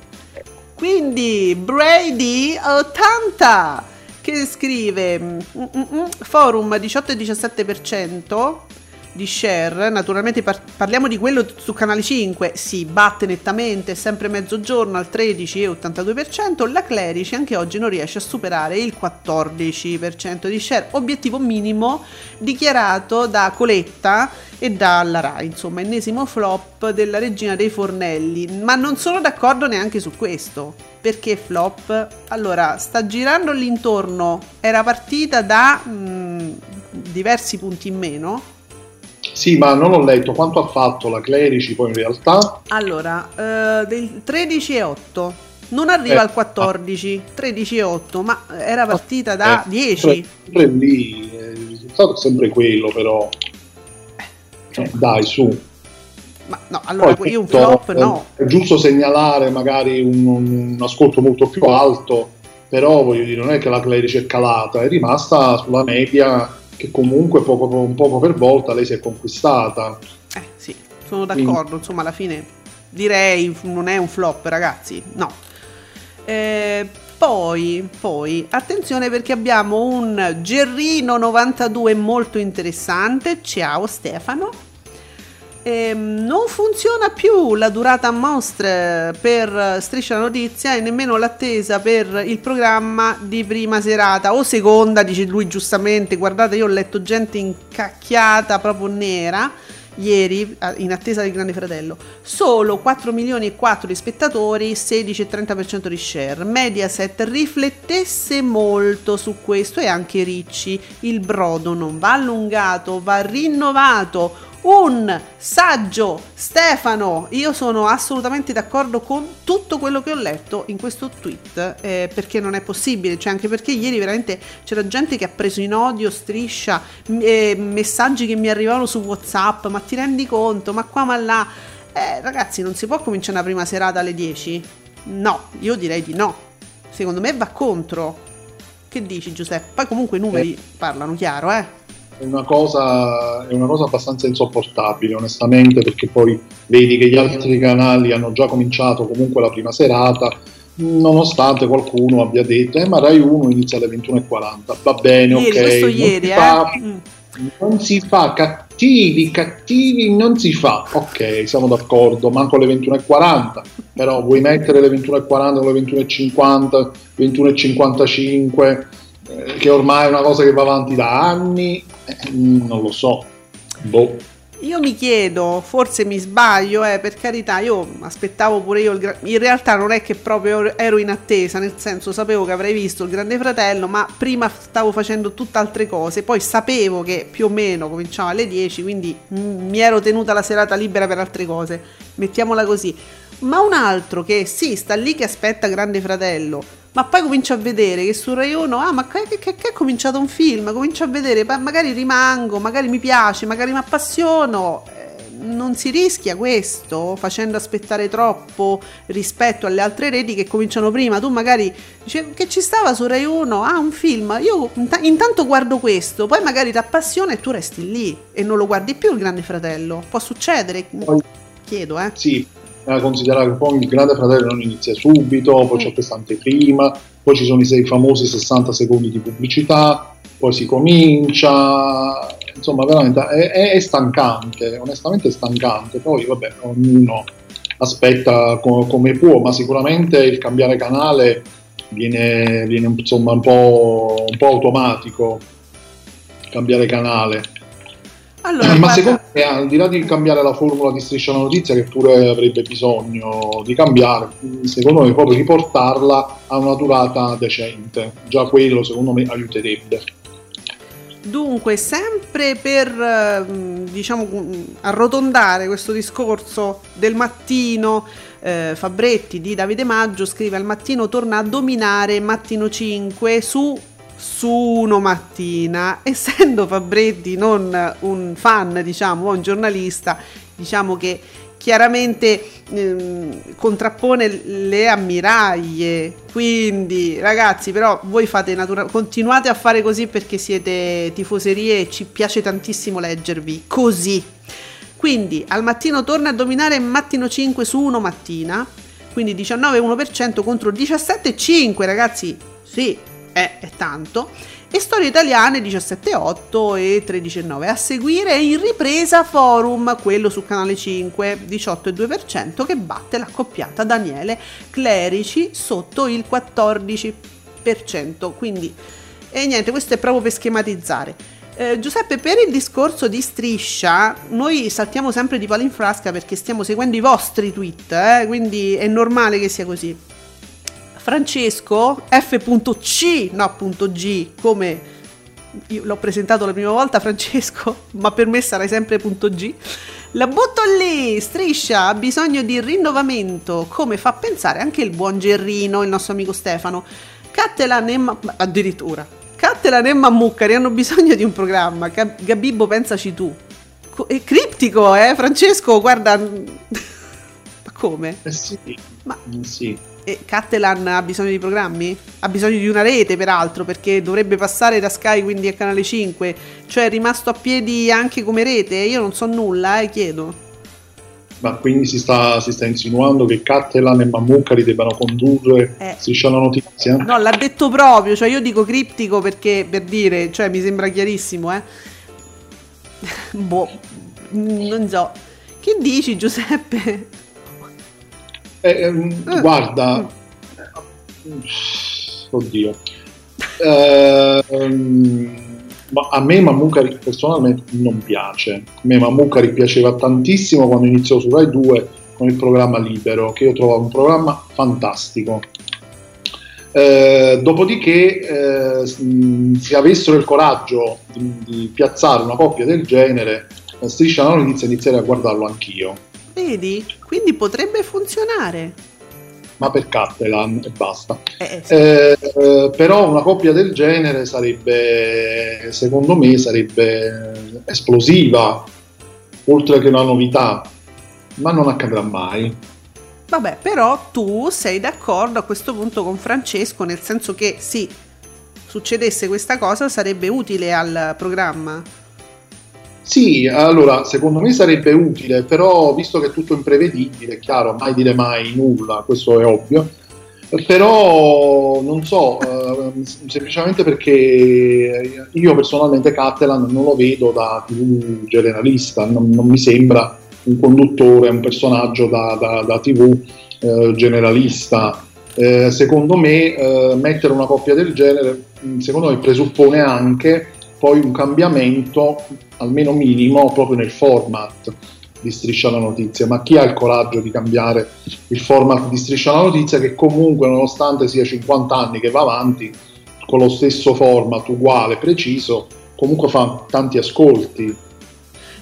Quindi Brady 80 che scrive mm, mm, mm, forum 18 e 17% di share, naturalmente par- parliamo di quello su canale 5, si batte nettamente, sempre mezzogiorno al 13,82%, la Clerici anche oggi non riesce a superare il 14% di share, obiettivo minimo dichiarato da Coletta e dalla Rai, insomma ennesimo flop della regina dei fornelli, ma non sono d'accordo neanche su questo. Perché flop? Allora, sta girando l'intorno, era partita da mh, diversi punti in meno, Sì, ma non ho letto quanto ha fatto la Clerici poi in realtà. Allora, eh, del 13,8 non arriva Eh, al 14, 13,8, ma era partita da Eh, 10. Sempre, lì, eh, il risultato è sempre quello però. Eh, dai, su. Ma no, allora Poi, io un flop eh, no. È giusto segnalare magari un, un ascolto molto più alto, però voglio dire, non è che la Clerici è calata, è rimasta sulla media che comunque poco, un poco per volta lei si è conquistata. Eh sì, sono d'accordo, insomma alla fine direi non è un flop ragazzi, no. Eh, poi, poi, attenzione perché abbiamo un Gerrino 92 molto interessante, ciao Stefano. Ehm, non funziona più la durata a mostre per Striscia la Notizia e nemmeno l'attesa per il programma di prima serata o seconda, dice lui giustamente. Guardate, io ho letto gente incacchiata proprio nera ieri in attesa del Grande Fratello. Solo 4 milioni e 4 di spettatori, 16 e 30% di share. Mediaset riflettesse molto su questo e anche Ricci. Il brodo non va allungato, va rinnovato un saggio Stefano io sono assolutamente d'accordo con tutto quello che ho letto in questo tweet eh, perché non è possibile cioè anche perché ieri veramente c'era gente che ha preso in odio striscia eh, messaggi che mi arrivavano su whatsapp ma ti rendi conto? Ma qua ma là? Eh, ragazzi non si può cominciare una prima serata alle 10 no io direi di no. Secondo me va contro. Che dici Giuseppe? Poi comunque i numeri parlano chiaro eh È una, cosa, è una cosa abbastanza insopportabile, onestamente, perché poi vedi che gli altri canali hanno già cominciato comunque la prima serata, nonostante qualcuno abbia detto, eh, ma Rai 1 inizia alle 21.40. Va bene, ieri ok. questo non ieri si eh fa- Mm. non si fa cattivi, cattivi non si fa. Ok, siamo d'accordo, manco alle 21.40, però vuoi mettere le 21.40 con le 21.50, 21.55, eh, che ormai è una cosa che va avanti da anni, eh, non lo so. Boh. Io mi chiedo, forse mi sbaglio, eh, per carità, io aspettavo pure io, il gra- in realtà non è che proprio ero in attesa, nel senso sapevo che avrei visto il Grande Fratello, ma prima stavo facendo tutt'altre cose, poi sapevo che più o meno cominciava alle 10, quindi mm, mi ero tenuta la serata libera per altre cose, mettiamola così. Ma un altro che sì, sta lì che aspetta Grande Fratello, ma poi comincio a vedere che su Rai 1, ah ma che, che- che è cominciato un film, comincio a vedere, ma magari rimango, magari mi piace, magari mi appassiono, eh, non si rischia questo facendo aspettare troppo rispetto alle altre reti che cominciano prima, tu magari dici che ci stava su Rai 1, ah un film, io int- intanto guardo questo, poi magari ti appassiona e tu resti lì e non lo guardi più il Grande Fratello, può succedere, chiedo eh. Sì, da considerare che poi il Grande Fratello non inizia subito, poi c'è questa anteprima, poi ci sono i sei famosi 60 secondi di pubblicità, poi si comincia, insomma veramente è, è- è stancante, onestamente è stancante, poi vabbè ognuno aspetta co- come può, ma sicuramente il cambiare canale viene, viene insomma un po', un po' automatico, cambiare canale. Allora, Ma guarda- secondo me, al di là di cambiare la formula di Striscia la Notizia, che pure avrebbe bisogno di cambiare, secondo me proprio riportarla a una durata decente. Già quello, secondo me, aiuterebbe. Dunque, sempre per ehm, diciamo arrotondare questo discorso del mattino, eh, Fabretti di Davide Maggio scrive al mattino torna a dominare mattino 5 su su uno mattina, essendo Fabretti non un fan, diciamo, un giornalista, diciamo che chiaramente ehm, contrappone le ammiraglie. Quindi, ragazzi, però voi fate natura- continuate a fare così perché siete tifoserie e ci piace tantissimo leggervi così. Quindi al mattino torna a dominare mattino 5 su 1 mattina, quindi 19,1% contro 17,5 ragazzi. Sì, è, è tanto. E Storie Italiane 17,8 e 13,9. A seguire in ripresa Forum, quello su Canale 5, 18,2% che batte l'accoppiata Daniele Clerici sotto il 14%. Quindi, e niente, questo è proprio per schematizzare. Eh, Giuseppe, per il discorso di striscia, noi saltiamo sempre di palo in frasca perché stiamo seguendo i vostri tweet, eh, quindi è normale che sia così. Francesco F.C, no G, come io l'ho presentato la prima volta Francesco, [laughs] ma per me sarai sempre G. La butto lì, striscia, ha bisogno di rinnovamento, come fa pensare anche il buon Gerrino, il nostro amico Stefano. Cattelan e Ma- addirittura. Cattelan e Mammuccari hanno bisogno di un programma. Gab- Gabibbo, pensaci tu. Co- è criptico, eh, Francesco, guarda. [laughs] Ma come? Eh sì, Ma sì. E Cattelan ha bisogno di programmi? Ha bisogno di una rete, peraltro, perché dovrebbe passare da Sky quindi a Canale 5. Cioè è rimasto a piedi anche come rete. Io non so nulla, eh, chiedo. Ma quindi si sta, si sta insinuando che Cattelan e Mammucari debbano condurre Eh. Striscia la notizia? No, l'ha detto proprio, cioè io dico criptico perché per dire, cioè mi sembra chiarissimo, eh. [laughs] boh, non so. Che dici Giuseppe? Eh, ehm, Eh. Guarda, oddio. Ehm, ma a me Mammucari personalmente non piace. A me Mammucari piaceva tantissimo quando iniziò su Rai 2 con il programma Libero, che io trovavo un programma fantastico. Eh, dopodiché, eh, se avessero il coraggio di, di piazzare una coppia del genere, eh, Striscia la notizia inizierei a guardarlo anch'io. Vedi? Quindi potrebbe funzionare. Ma per Cattelan e basta. Eh, sì. Eh, eh, però una coppia del genere sarebbe, secondo me, sarebbe esplosiva, oltre che una novità, ma non accadrà mai. Vabbè, però tu sei d'accordo a questo punto con Francesco, nel senso che sì, succedesse questa cosa sarebbe utile al programma. Sì, allora, secondo me sarebbe utile, però visto che è tutto imprevedibile, è chiaro, mai dire mai nulla, questo è ovvio, però non so, eh, semplicemente perché io personalmente Cattelan non lo vedo da TV generalista, non, non mi sembra un conduttore, un personaggio da, da- da TV eh, generalista. Eh, secondo me eh, mettere una coppia del genere, mh, secondo me presuppone anche poi un cambiamento, almeno minimo, proprio nel format di Striscia la Notizia. Ma chi ha il coraggio di cambiare il format di Striscia la Notizia che comunque, nonostante sia 50 anni che va avanti, con lo stesso format uguale, preciso, comunque fa tanti ascolti.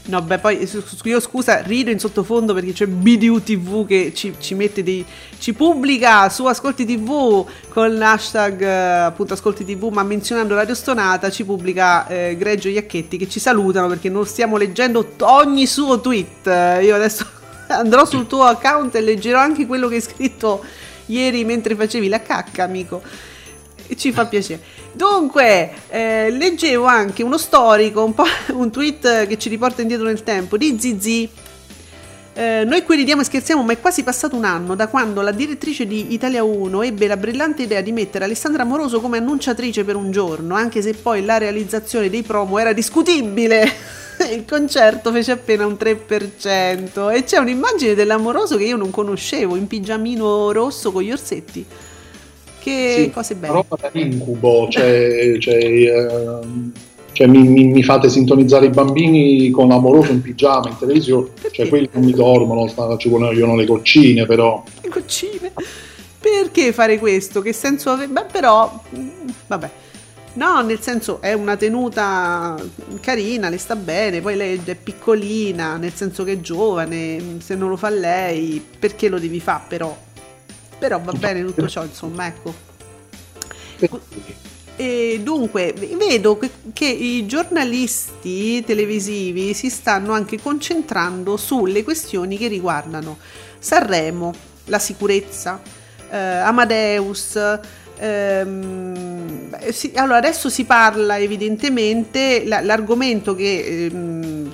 No, beh, poi io scusa, rido in sottofondo perché c'è BDU TV che ci, ci mette dei. ci pubblica su Ascolti TV con l'hashtag eh, appunto Ascolti TV, ma menzionando Radio Stonata ci pubblica eh, Greggio Iacchetti che ci salutano perché non stiamo leggendo ogni suo tweet. Eh, Io adesso [laughs] andrò sul tuo account e leggerò anche quello che hai scritto ieri mentre facevi la cacca, amico. E ci fa piacere. Dunque, eh, leggevo anche uno storico, un, [laughs] un tweet che ci riporta indietro nel tempo di Zizi. Eh, noi qui ridiamo e scherziamo, ma è quasi passato un anno da quando la direttrice di Italia 1 ebbe la brillante idea di mettere Alessandra Moroso come annunciatrice per un giorno, anche se poi la realizzazione dei promo era discutibile. [laughs] Il concerto fece appena un 3% e c'è un'immagine dell'amoroso che io non conoscevo, in pigiamino rosso con gli orsetti. Che Sì, cose belle. roba da incubo, cioè, cioè, ehm, cioè mi, mi- mi fate sintonizzare i bambini con l'amoroso in pigiama in televisione, Perché? cioè quelli non mi dormono, ci vogliono le goccine però. Le goccine. Perché fare questo? Che senso avrebbe? Beh, però, vabbè. No, nel senso è una tenuta carina, le sta bene, poi lei è piccolina, nel senso che è giovane, se non lo fa lei, perché lo devi fare però? Però va bene tutto ciò, insomma, ecco. E dunque, vedo che, i giornalisti televisivi si stanno anche concentrando sulle questioni che riguardano Sanremo, la sicurezza, eh, Amadeus. ehm, sì, allora adesso si parla evidentemente, la- l'argomento che ehm,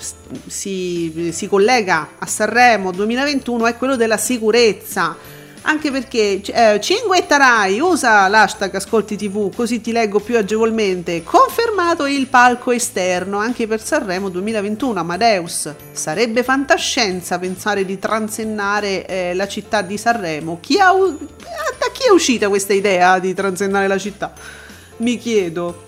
si, si collega a Sanremo 2021 è quello della sicurezza Anche perché eh, Cinguetta Rai usa l'hashtag Ascolti TV, così ti leggo più agevolmente. Confermato il palco esterno anche per Sanremo 2021. Amadeus. Sarebbe fantascienza pensare di transennare eh, la città di Sanremo. Chi ha, u- da chi è uscita questa idea di transennare la città? Mi chiedo.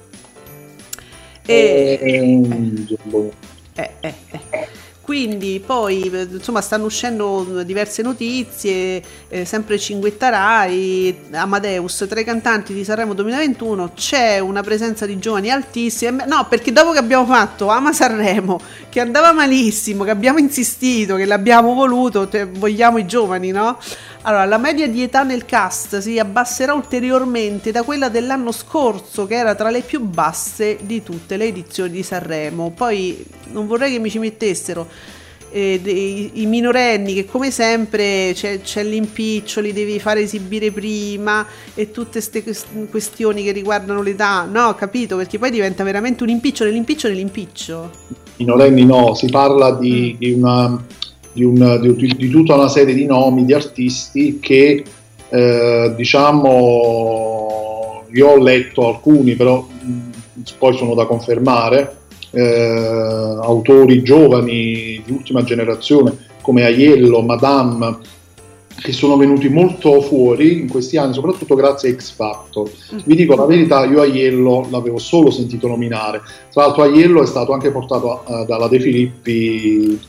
E... Boh. Eh, eh, eh. Quindi poi eh, insomma stanno uscendo diverse notizie, eh, sempre Cinguetta Rai, Amadeus, tra i cantanti di Sanremo 2021 c'è una presenza di giovani altissima, no perché dopo che abbiamo fatto Ama Sanremo, che andava malissimo, che abbiamo insistito, che l'abbiamo voluto, te- vogliamo i giovani, no? Allora, la media di età nel cast si abbasserà ulteriormente da quella dell'anno scorso, che era tra le più basse di tutte le edizioni di Sanremo. Poi non vorrei che mi ci mettessero eh, dei- i minorenni, che come sempre c'è, c'è l'impiccio, li devi fare esibire prima e tutte queste questioni che riguardano l'età. No, capito? Perché poi diventa veramente un impiccio nell'impiccio nell'impiccio. minorenni no, si parla di, di una, di, un- di- di tutta una serie di nomi, di artisti che eh, diciamo io ho letto alcuni, però mh, poi sono da confermare, eh, autori giovani di ultima generazione come Aiello, Madame, che sono venuti molto fuori in questi anni, soprattutto grazie a X Factor. Vi dico la verità, io Aiello l'avevo solo sentito nominare. Tra l'altro Aiello è stato anche portato eh, dalla De Filippi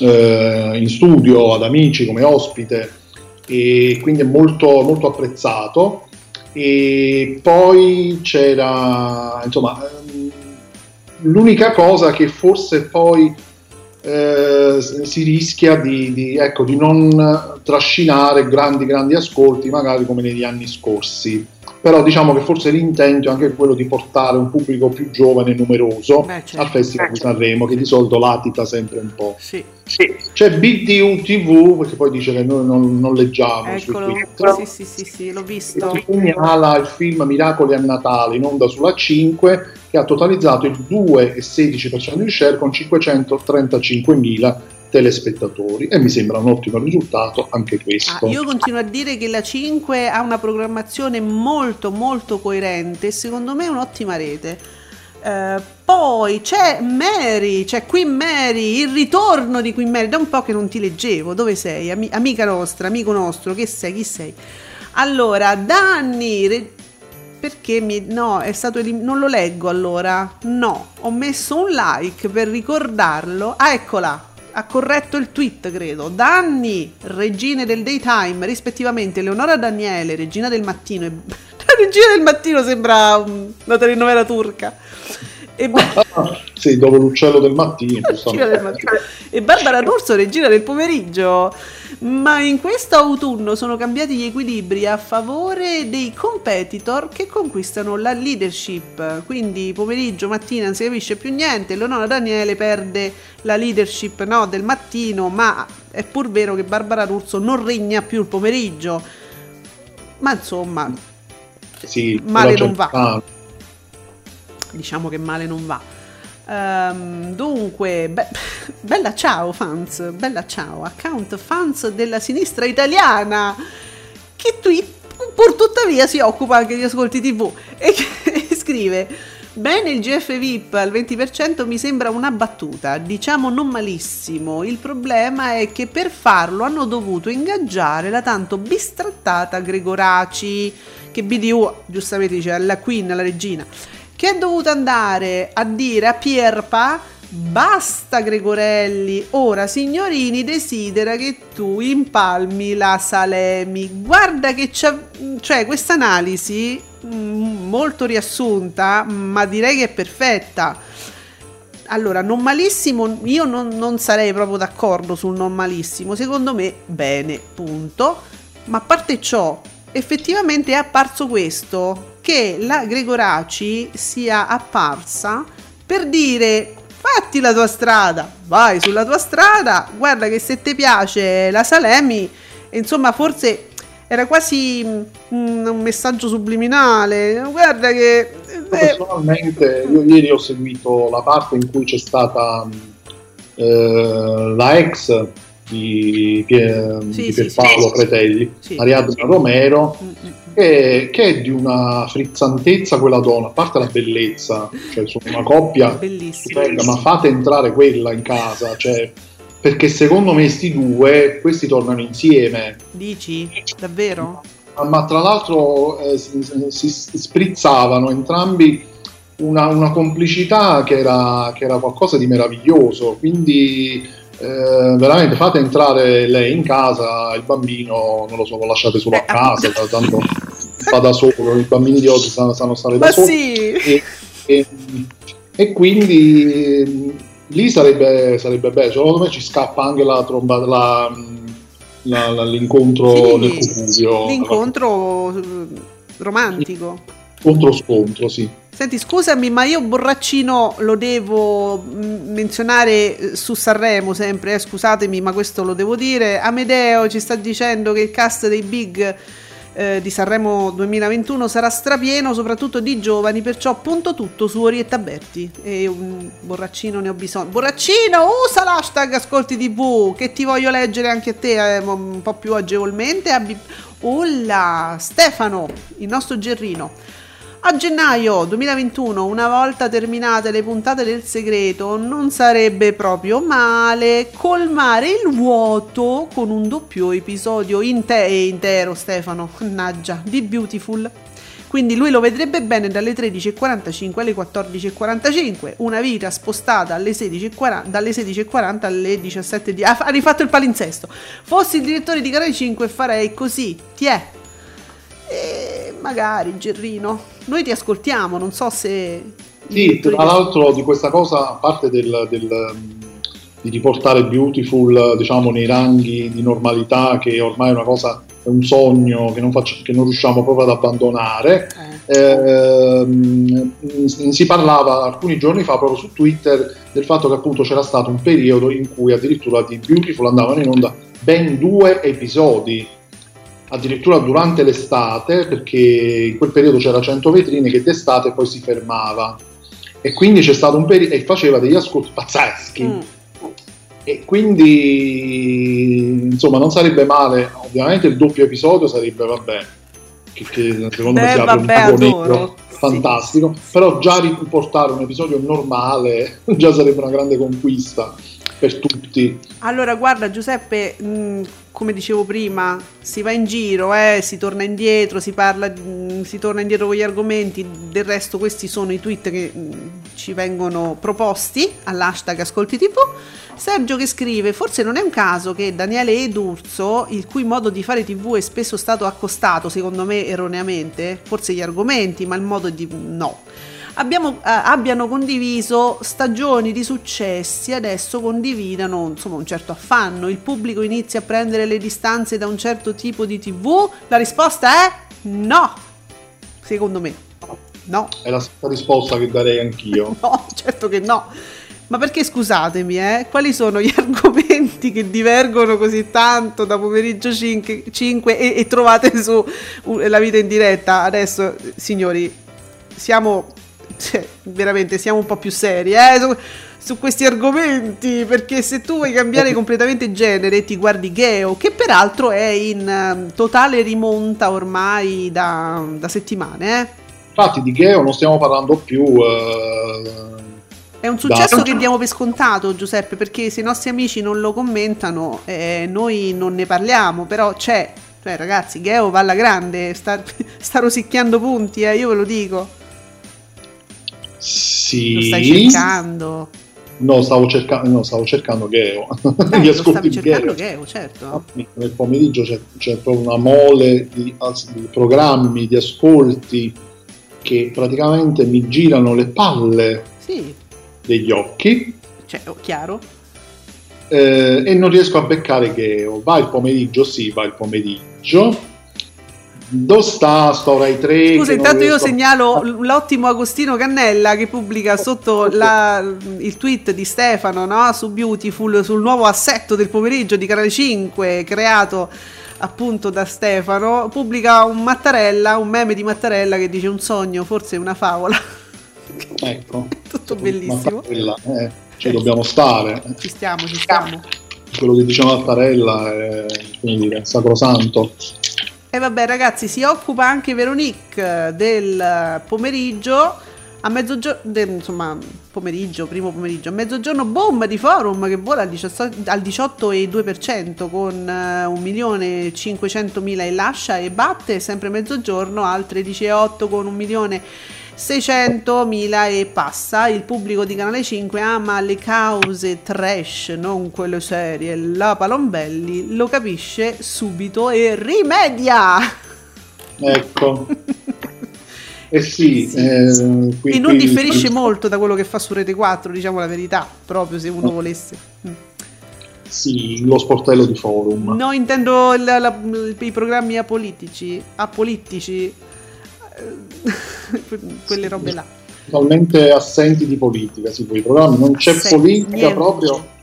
eh, in studio ad amici come ospite e quindi è molto, molto apprezzato. E poi c'era, insomma, l'unica cosa che forse poi eh, si rischia di, di, ecco, di non trascinare grandi, grandi ascolti, magari come negli anni scorsi. Però diciamo che forse l'intento è anche quello di portare un pubblico più giovane e numeroso Beh, certo. al Festival di Sanremo, che di solito latita sempre un po'. Sì, C'è BDU TV, perché poi dice che noi non, non leggiamo eccolo. su Twitter. Sì, sì, sì, sì, l'ho visto. Che segnala il film Miracoli a Natale in onda sulla 5 che ha totalizzato il 2,16% di share con 535.000 telespettatori e mi sembra un ottimo risultato anche Ah, questo. io continuo a dire che la 5 ha una programmazione molto molto coerente e secondo me è un'ottima rete. Eh, poi c'è Mary, c'è Queen Mary, il ritorno di Queen Mary. Da un po' che non ti leggevo. Dove sei? Ami- amica nostra, amico nostro, che sei? Chi sei? Allora, Danni. re- perché mi. No, è stato elim- Non lo leggo allora. No, ho messo un like per ricordarlo. Ah, eccola. Ha corretto il tweet, credo. Danni, regine del daytime, rispettivamente Leonora Daniele, regina del mattino. E... [laughs] La regina del mattino sembra una telenovela turca. E, Ah, sì, dopo l'uccello del mattino. [laughs] Del mattino. e Barbara D'Urso, regina del pomeriggio. Ma in questo autunno sono cambiati gli equilibri a favore dei competitor che conquistano la leadership. Quindi pomeriggio, mattina non si capisce più niente. Leonora Daniele perde la leadership no, del mattino, ma è pur vero che Barbara D'Urso non regna più il pomeriggio. Ma insomma, Sì, Male non va. tanto. Diciamo che male non va. Ehm, dunque, be- [laughs] bella ciao fans, bella ciao, account fans della sinistra italiana che tweet pur tuttavia si occupa anche di ascolti tv e che [laughs] scrive Bene il GF VIP al 20% mi sembra una battuta, diciamo non malissimo. Il problema è che per farlo hanno dovuto ingaggiare la tanto bistrattata Gregoraci, che BDU giustamente dice la Queen, la regina, che è dovuta andare a dire a Pierpa basta Gregorelli, ora signorini desidera che tu impalmi la Salemi. Guarda che c'è, cioè questa analisi mm, molto riassunta, ma direi che è perfetta. Allora, non malissimo, io non, non sarei proprio d'accordo sul non malissimo, secondo me bene, punto. Ma a parte ciò, effettivamente è apparso questo, che la Gregoraci sia apparsa per dire fatti la tua strada, vai sulla tua strada, guarda che se ti piace la Salemi, insomma forse era quasi mm, un messaggio subliminale, guarda che... eh, Personalmente, io ieri ho seguito la parte in cui c'è stata mh, eh, la ex di, Pie- Sì, di Pierpaolo sì. Pretelli, Sì. Ariadna Romero, Mm, mm, mm. che, che è di una frizzantezza quella donna, a parte la bellezza, cioè sono una coppia Bellissimo. stupenda, ma fate entrare quella in casa, cioè, perché secondo me sti due, questi tornano insieme, Dici? Davvero? ma, ma tra l'altro eh, si, si- si sprizzavano entrambi una, una complicità che era, che era qualcosa di meraviglioso, quindi eh, veramente fate entrare lei in casa, il bambino non lo so, lo lasciate solo a Eh, casa, tanto [laughs] fa da solo, i bambini di oggi sanno, sanno stare da soli sì! e, e- e quindi lì sarebbe, sarebbe bello, secondo me ci scappa anche la tromba, la- la- la- l'incontro Sì, nel cubio, L'incontro romantico. scontro scontro, sì. Senti, scusami, ma io Borraccino lo devo mm, menzionare eh, su Sanremo sempre, eh, scusatemi, ma questo lo devo dire. Amedeo ci sta dicendo che il cast dei big eh, di Sanremo 2021 sarà strapieno, soprattutto di giovani, perciò punto tutto su Orietta Berti. E un Borraccino ne ho bisogno. Borraccino, usa l'hashtag Ascolti TV, che ti voglio leggere anche a te eh, un po' più agevolmente. Abbi- Ulla, Stefano, il nostro Gerrino. A gennaio 2021, una volta terminate le puntate del segreto, non sarebbe proprio male colmare il vuoto con un doppio episodio inte- intero, Stefano, mannaggia, di Beautiful. Quindi lui lo vedrebbe bene dalle 13.45 alle 14.45, una vita spostata alle 16.40 dalle 16.40 alle 17.10. Ha, ha rifatto il palinsesto. Fossi il direttore di Canale 5 farei così, ti è. E magari Gerrino, noi ti ascoltiamo, non so se... Sì, tra l'altro di questa cosa, a parte del, del, um, di riportare Beautiful diciamo, nei ranghi di normalità, che ormai è una cosa, è un sogno che non, faccio- che non riusciamo proprio ad abbandonare, Eh, ehm, si parlava alcuni giorni fa proprio su Twitter del fatto che appunto c'era stato un periodo in cui addirittura di Beautiful andavano in onda ben due episodi addirittura durante l'estate perché in quel periodo c'era 100 vetrine che d'estate poi si fermava e quindi c'è stato un periodo e faceva degli ascolti pazzeschi mm. e quindi insomma non sarebbe male ovviamente il doppio episodio sarebbe vabbè che, che secondo me Beh, si apre un vabbè, adoro. negro fantastico però già riportare un episodio normale [laughs] già sarebbe una grande conquista per tutti Allora, guarda Giuseppe, mh, come dicevo prima, si va in giro, eh, si torna indietro, si parla, mh, si torna indietro con gli argomenti, del resto questi sono i tweet che mh, ci vengono proposti all'hashtag Ascolti TV. Sergio che scrive, forse non è un caso che Daniele Edurzo, il cui modo di fare TV è spesso stato accostato, secondo me erroneamente, forse gli argomenti, ma il modo di... no. Abbiamo, eh, abbiano condiviso stagioni di successi, adesso condividano insomma, un certo affanno. Il pubblico inizia a prendere le distanze da un certo tipo di TV? La risposta è no, secondo me. No, è la stessa risposta che darei anch'io [laughs] no, certo che no. Ma perché scusatemi, eh? Quali sono gli [laughs] argomenti che divergono così tanto da pomeriggio 5, e, e trovate su uh, La vita in diretta? Adesso, signori, siamo cioè, veramente siamo un po' più seri eh, su, su questi argomenti. Perché se tu vuoi cambiare completamente genere, ti guardi Geo, che peraltro è in eh, totale rimonta ormai da, da settimane, eh. infatti di Geo non stiamo parlando più eh, È un successo Da- che diamo per scontato, Giuseppe, perché se i nostri amici non lo commentano, eh, noi non ne parliamo, però c'è. Cioè, ragazzi, Geo va alla grande, sta, [laughs] sta rosicchiando punti, eh, io ve lo dico. Sì Lo stai cercando. no stavo cercando no, stavo cercando Geo Eh, [laughs] Gli ascolti cercando Geo. Geo, certo. nel pomeriggio c'è, c'è proprio una mole di, di programmi, di ascolti che praticamente mi girano le palle Sì, degli occhi cioè, oh, chiaro. eh, e non riesco a beccare Geo. Va il pomeriggio, sì, va il pomeriggio. Dove sta sto Rai 3? Scusa, intanto io riesco segnalo l'ottimo Agostino Cannella che pubblica sotto la- il tweet di Stefano no? su Beautiful, sul nuovo assetto del pomeriggio di Canale 5 creato appunto da Stefano, pubblica un Mattarella, un meme di Mattarella che dice un sogno, forse una favola. [laughs] Ecco. Tutto bellissimo. Eh, ci dobbiamo stare. Ci stiamo, ci stiamo. quello che dice Mattarella è, come dire, sacrosanto. E vabbè ragazzi, si occupa anche Veronique del pomeriggio a mezzogiorno, insomma, pomeriggio, primo pomeriggio, a mezzogiorno bomba di forum che vola al 18,2% con uh, 1.500.000 e lascia e batte sempre mezzogiorno al 13,8 con 1.600.000 e passa. Il pubblico di Canale 5 ama le cause trash, non quelle serie. La Palombelli lo capisce subito e rimedia. Ecco. [laughs] Eh sì, Sì. eh, qui- e non qui- differisce molto da quello che fa su Rete 4, diciamo la verità, proprio se uno volesse. Mm. Sì, lo sportello di forum. No, intendo il- la- i programmi apolitici, apolitici, [laughs] quelle robe là. Totalmente assenti di politica, sì, quei programmi, non c'è Assenti, politica niente. proprio.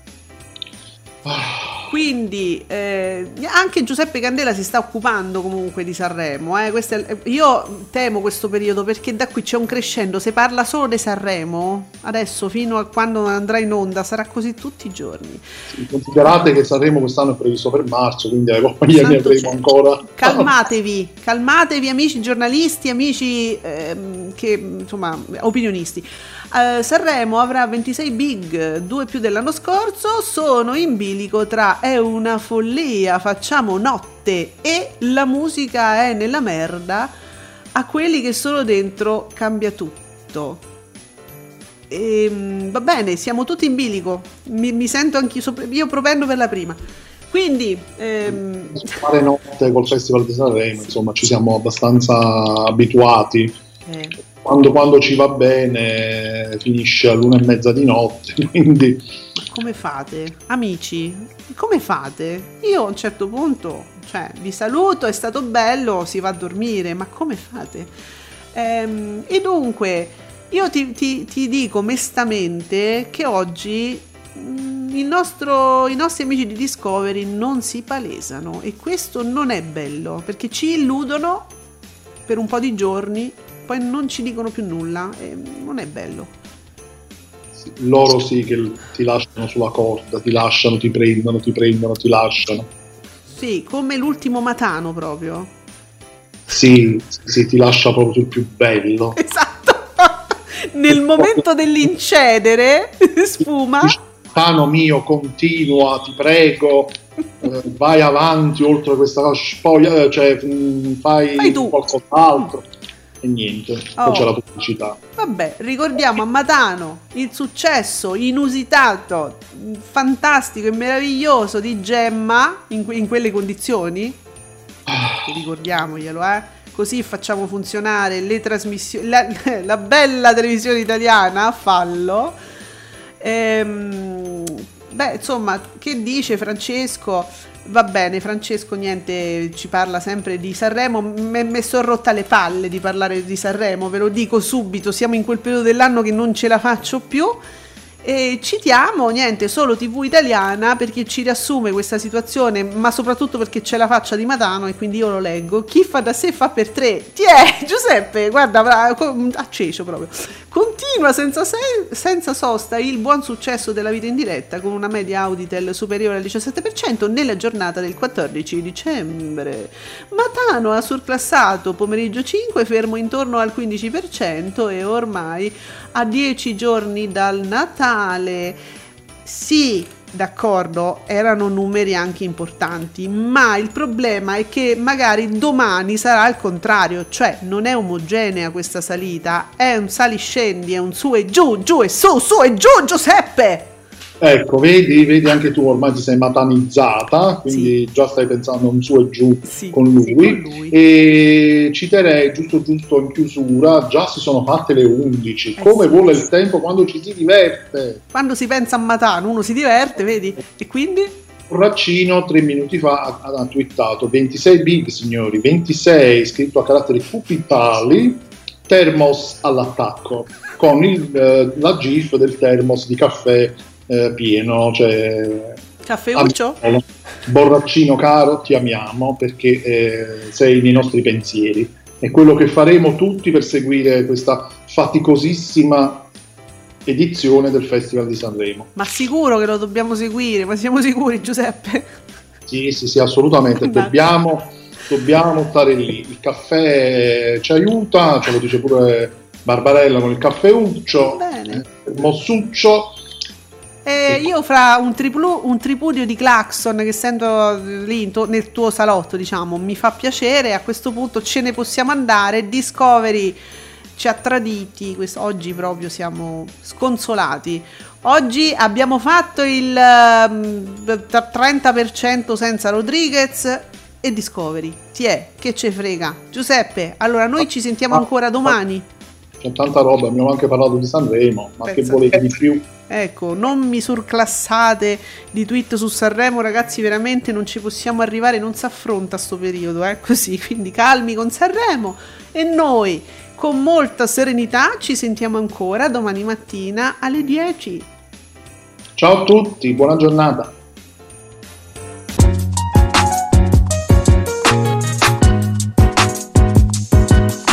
Quindi eh, anche Giuseppe Candela si sta occupando comunque di Sanremo. eh. Questo è- io temo questo periodo perché da qui c'è un crescendo. Se parla solo di Sanremo, adesso fino a quando andrà in onda, sarà così tutti i giorni. sì, considerate che Sanremo quest'anno è previsto per marzo, quindi alle compagnie ne avremo cielo. ancora. Calmatevi, calmatevi amici giornalisti, amici ehm, che insomma opinionisti. Eh, Sanremo avrà 26 big, due più dell'anno scorso, sono in bilico tra è una follia, facciamo notte e la musica è nella merda, a quelli che sono dentro cambia tutto. Ehm, va bene, siamo tutti in bilico, mi, mi sento anch'io, io propendo per la prima. Quindi, ehm, Fare notte col Festival di Sanremo, insomma, ci siamo abbastanza abituati. eh, Quando, quando ci va bene finisce all'una e mezza di notte, [laughs] quindi come fate? Amici, come fate? Io a un certo punto, cioè, vi saluto, è stato bello, si va a dormire, ma come fate? Ehm, e dunque, io ti, ti- ti dico mestamente che oggi mm, nostro- i nostri amici di Discovery non si palesano e questo non è bello perché ci illudono per un po' di giorni, poi non ci dicono più nulla e non è bello. sì, loro sì che ti lasciano sulla corda, ti lasciano, ti prendono, ti prendono, ti lasciano. Sì, come l'ultimo Matano proprio. Sì, sì, ti lascia proprio sul più bello. [laughs] Esatto. Nel momento dell'incedere [laughs] sfuma. Cano mio, continua, ti prego, eh, vai avanti oltre questa spoglia, eh, cioè mh, fai, Fai tu. qualcos'altro. E niente, poi Oh. c'è la pubblicità. Vabbè, ricordiamo a Matano il successo inusitato, fantastico e meraviglioso di Gemma in, que- in quelle condizioni. Ricordiamoglielo, eh. Così facciamo funzionare le trasmissioni, la, [laughs] la bella televisione italiana a fallo. Ehm, beh, insomma, che dice Francesco? Va bene, Francesco, niente, ci parla sempre di Sanremo. Me sono rotta le palle di parlare di Sanremo, ve lo dico subito. Siamo in quel periodo dell'anno che non ce la faccio più. E citiamo, niente, solo TV italiana perché ci riassume questa situazione, ma soprattutto perché c'è la faccia di Matano e quindi io lo leggo. Chi fa da sé fa per tre. Ti è, [laughs] Giuseppe, guarda, acceso proprio. Continua senza, se- senza sosta il buon successo della vita in diretta con una media Auditel superiore al 17% nella giornata del 14 dicembre. Matano ha surclassato pomeriggio 5, fermo intorno al 15% e ormai a 10 giorni dal Natale. Sì, d'accordo, erano numeri anche importanti, ma il problema è che magari domani sarà il contrario, cioè non è omogenea questa salita, è un saliscendi, è un su e giù, giù e su, su e giù, Giuseppe! Ecco, vedi, vedi anche tu ormai ti sei matanizzata, quindi già stai pensando un su e giù Sì, con sì, lui. con lui. E citerei giusto giusto in chiusura, già si sono fatte le 11, Eh come sì. vuole il tempo quando ci si diverte. Quando si pensa a Matano uno si diverte, vedi? E quindi? Borraccino tre minuti fa ha, ha twittato 26 big signori, 26 scritto a caratteri cupitali, termos all'attacco, con il, eh, la gif del termos di caffè eh, pieno, cioè Caffeuccio? Amico, Borraccino caro, ti amiamo perché eh, sei nei nostri pensieri. È quello che faremo tutti per seguire questa faticosissima edizione del Festival di Sanremo. Ma sicuro che lo dobbiamo seguire, ma siamo sicuri Giuseppe? Sì, sì, sì, assolutamente, [laughs] dobbiamo, dobbiamo stare lì. Il caffè ci aiuta, ce lo dice pure Barbarella con il caffeuccio, Bene. il mossuccio. E io fra un, triplu- un tripudio di clacson che sento lì to- nel tuo salotto, diciamo, mi fa piacere. A questo punto ce ne possiamo andare. Discovery ci ha traditi. quest- oggi proprio siamo sconsolati. Oggi abbiamo fatto il ehm, tra- 30% senza Rodriguez e Discovery. Ti è, che ce frega. Giuseppe, allora noi ci sentiamo ancora domani. C'è tanta roba, abbiamo anche parlato di Sanremo, ma che Pensa. volete di più? Ecco, non mi surclassate di tweet su Sanremo, ragazzi, veramente non ci possiamo arrivare, non si affronta sto periodo, eh, [laughs] così, quindi calmi con Sanremo e noi con molta serenità ci sentiamo ancora domani mattina alle 10. Ciao a tutti, buona giornata.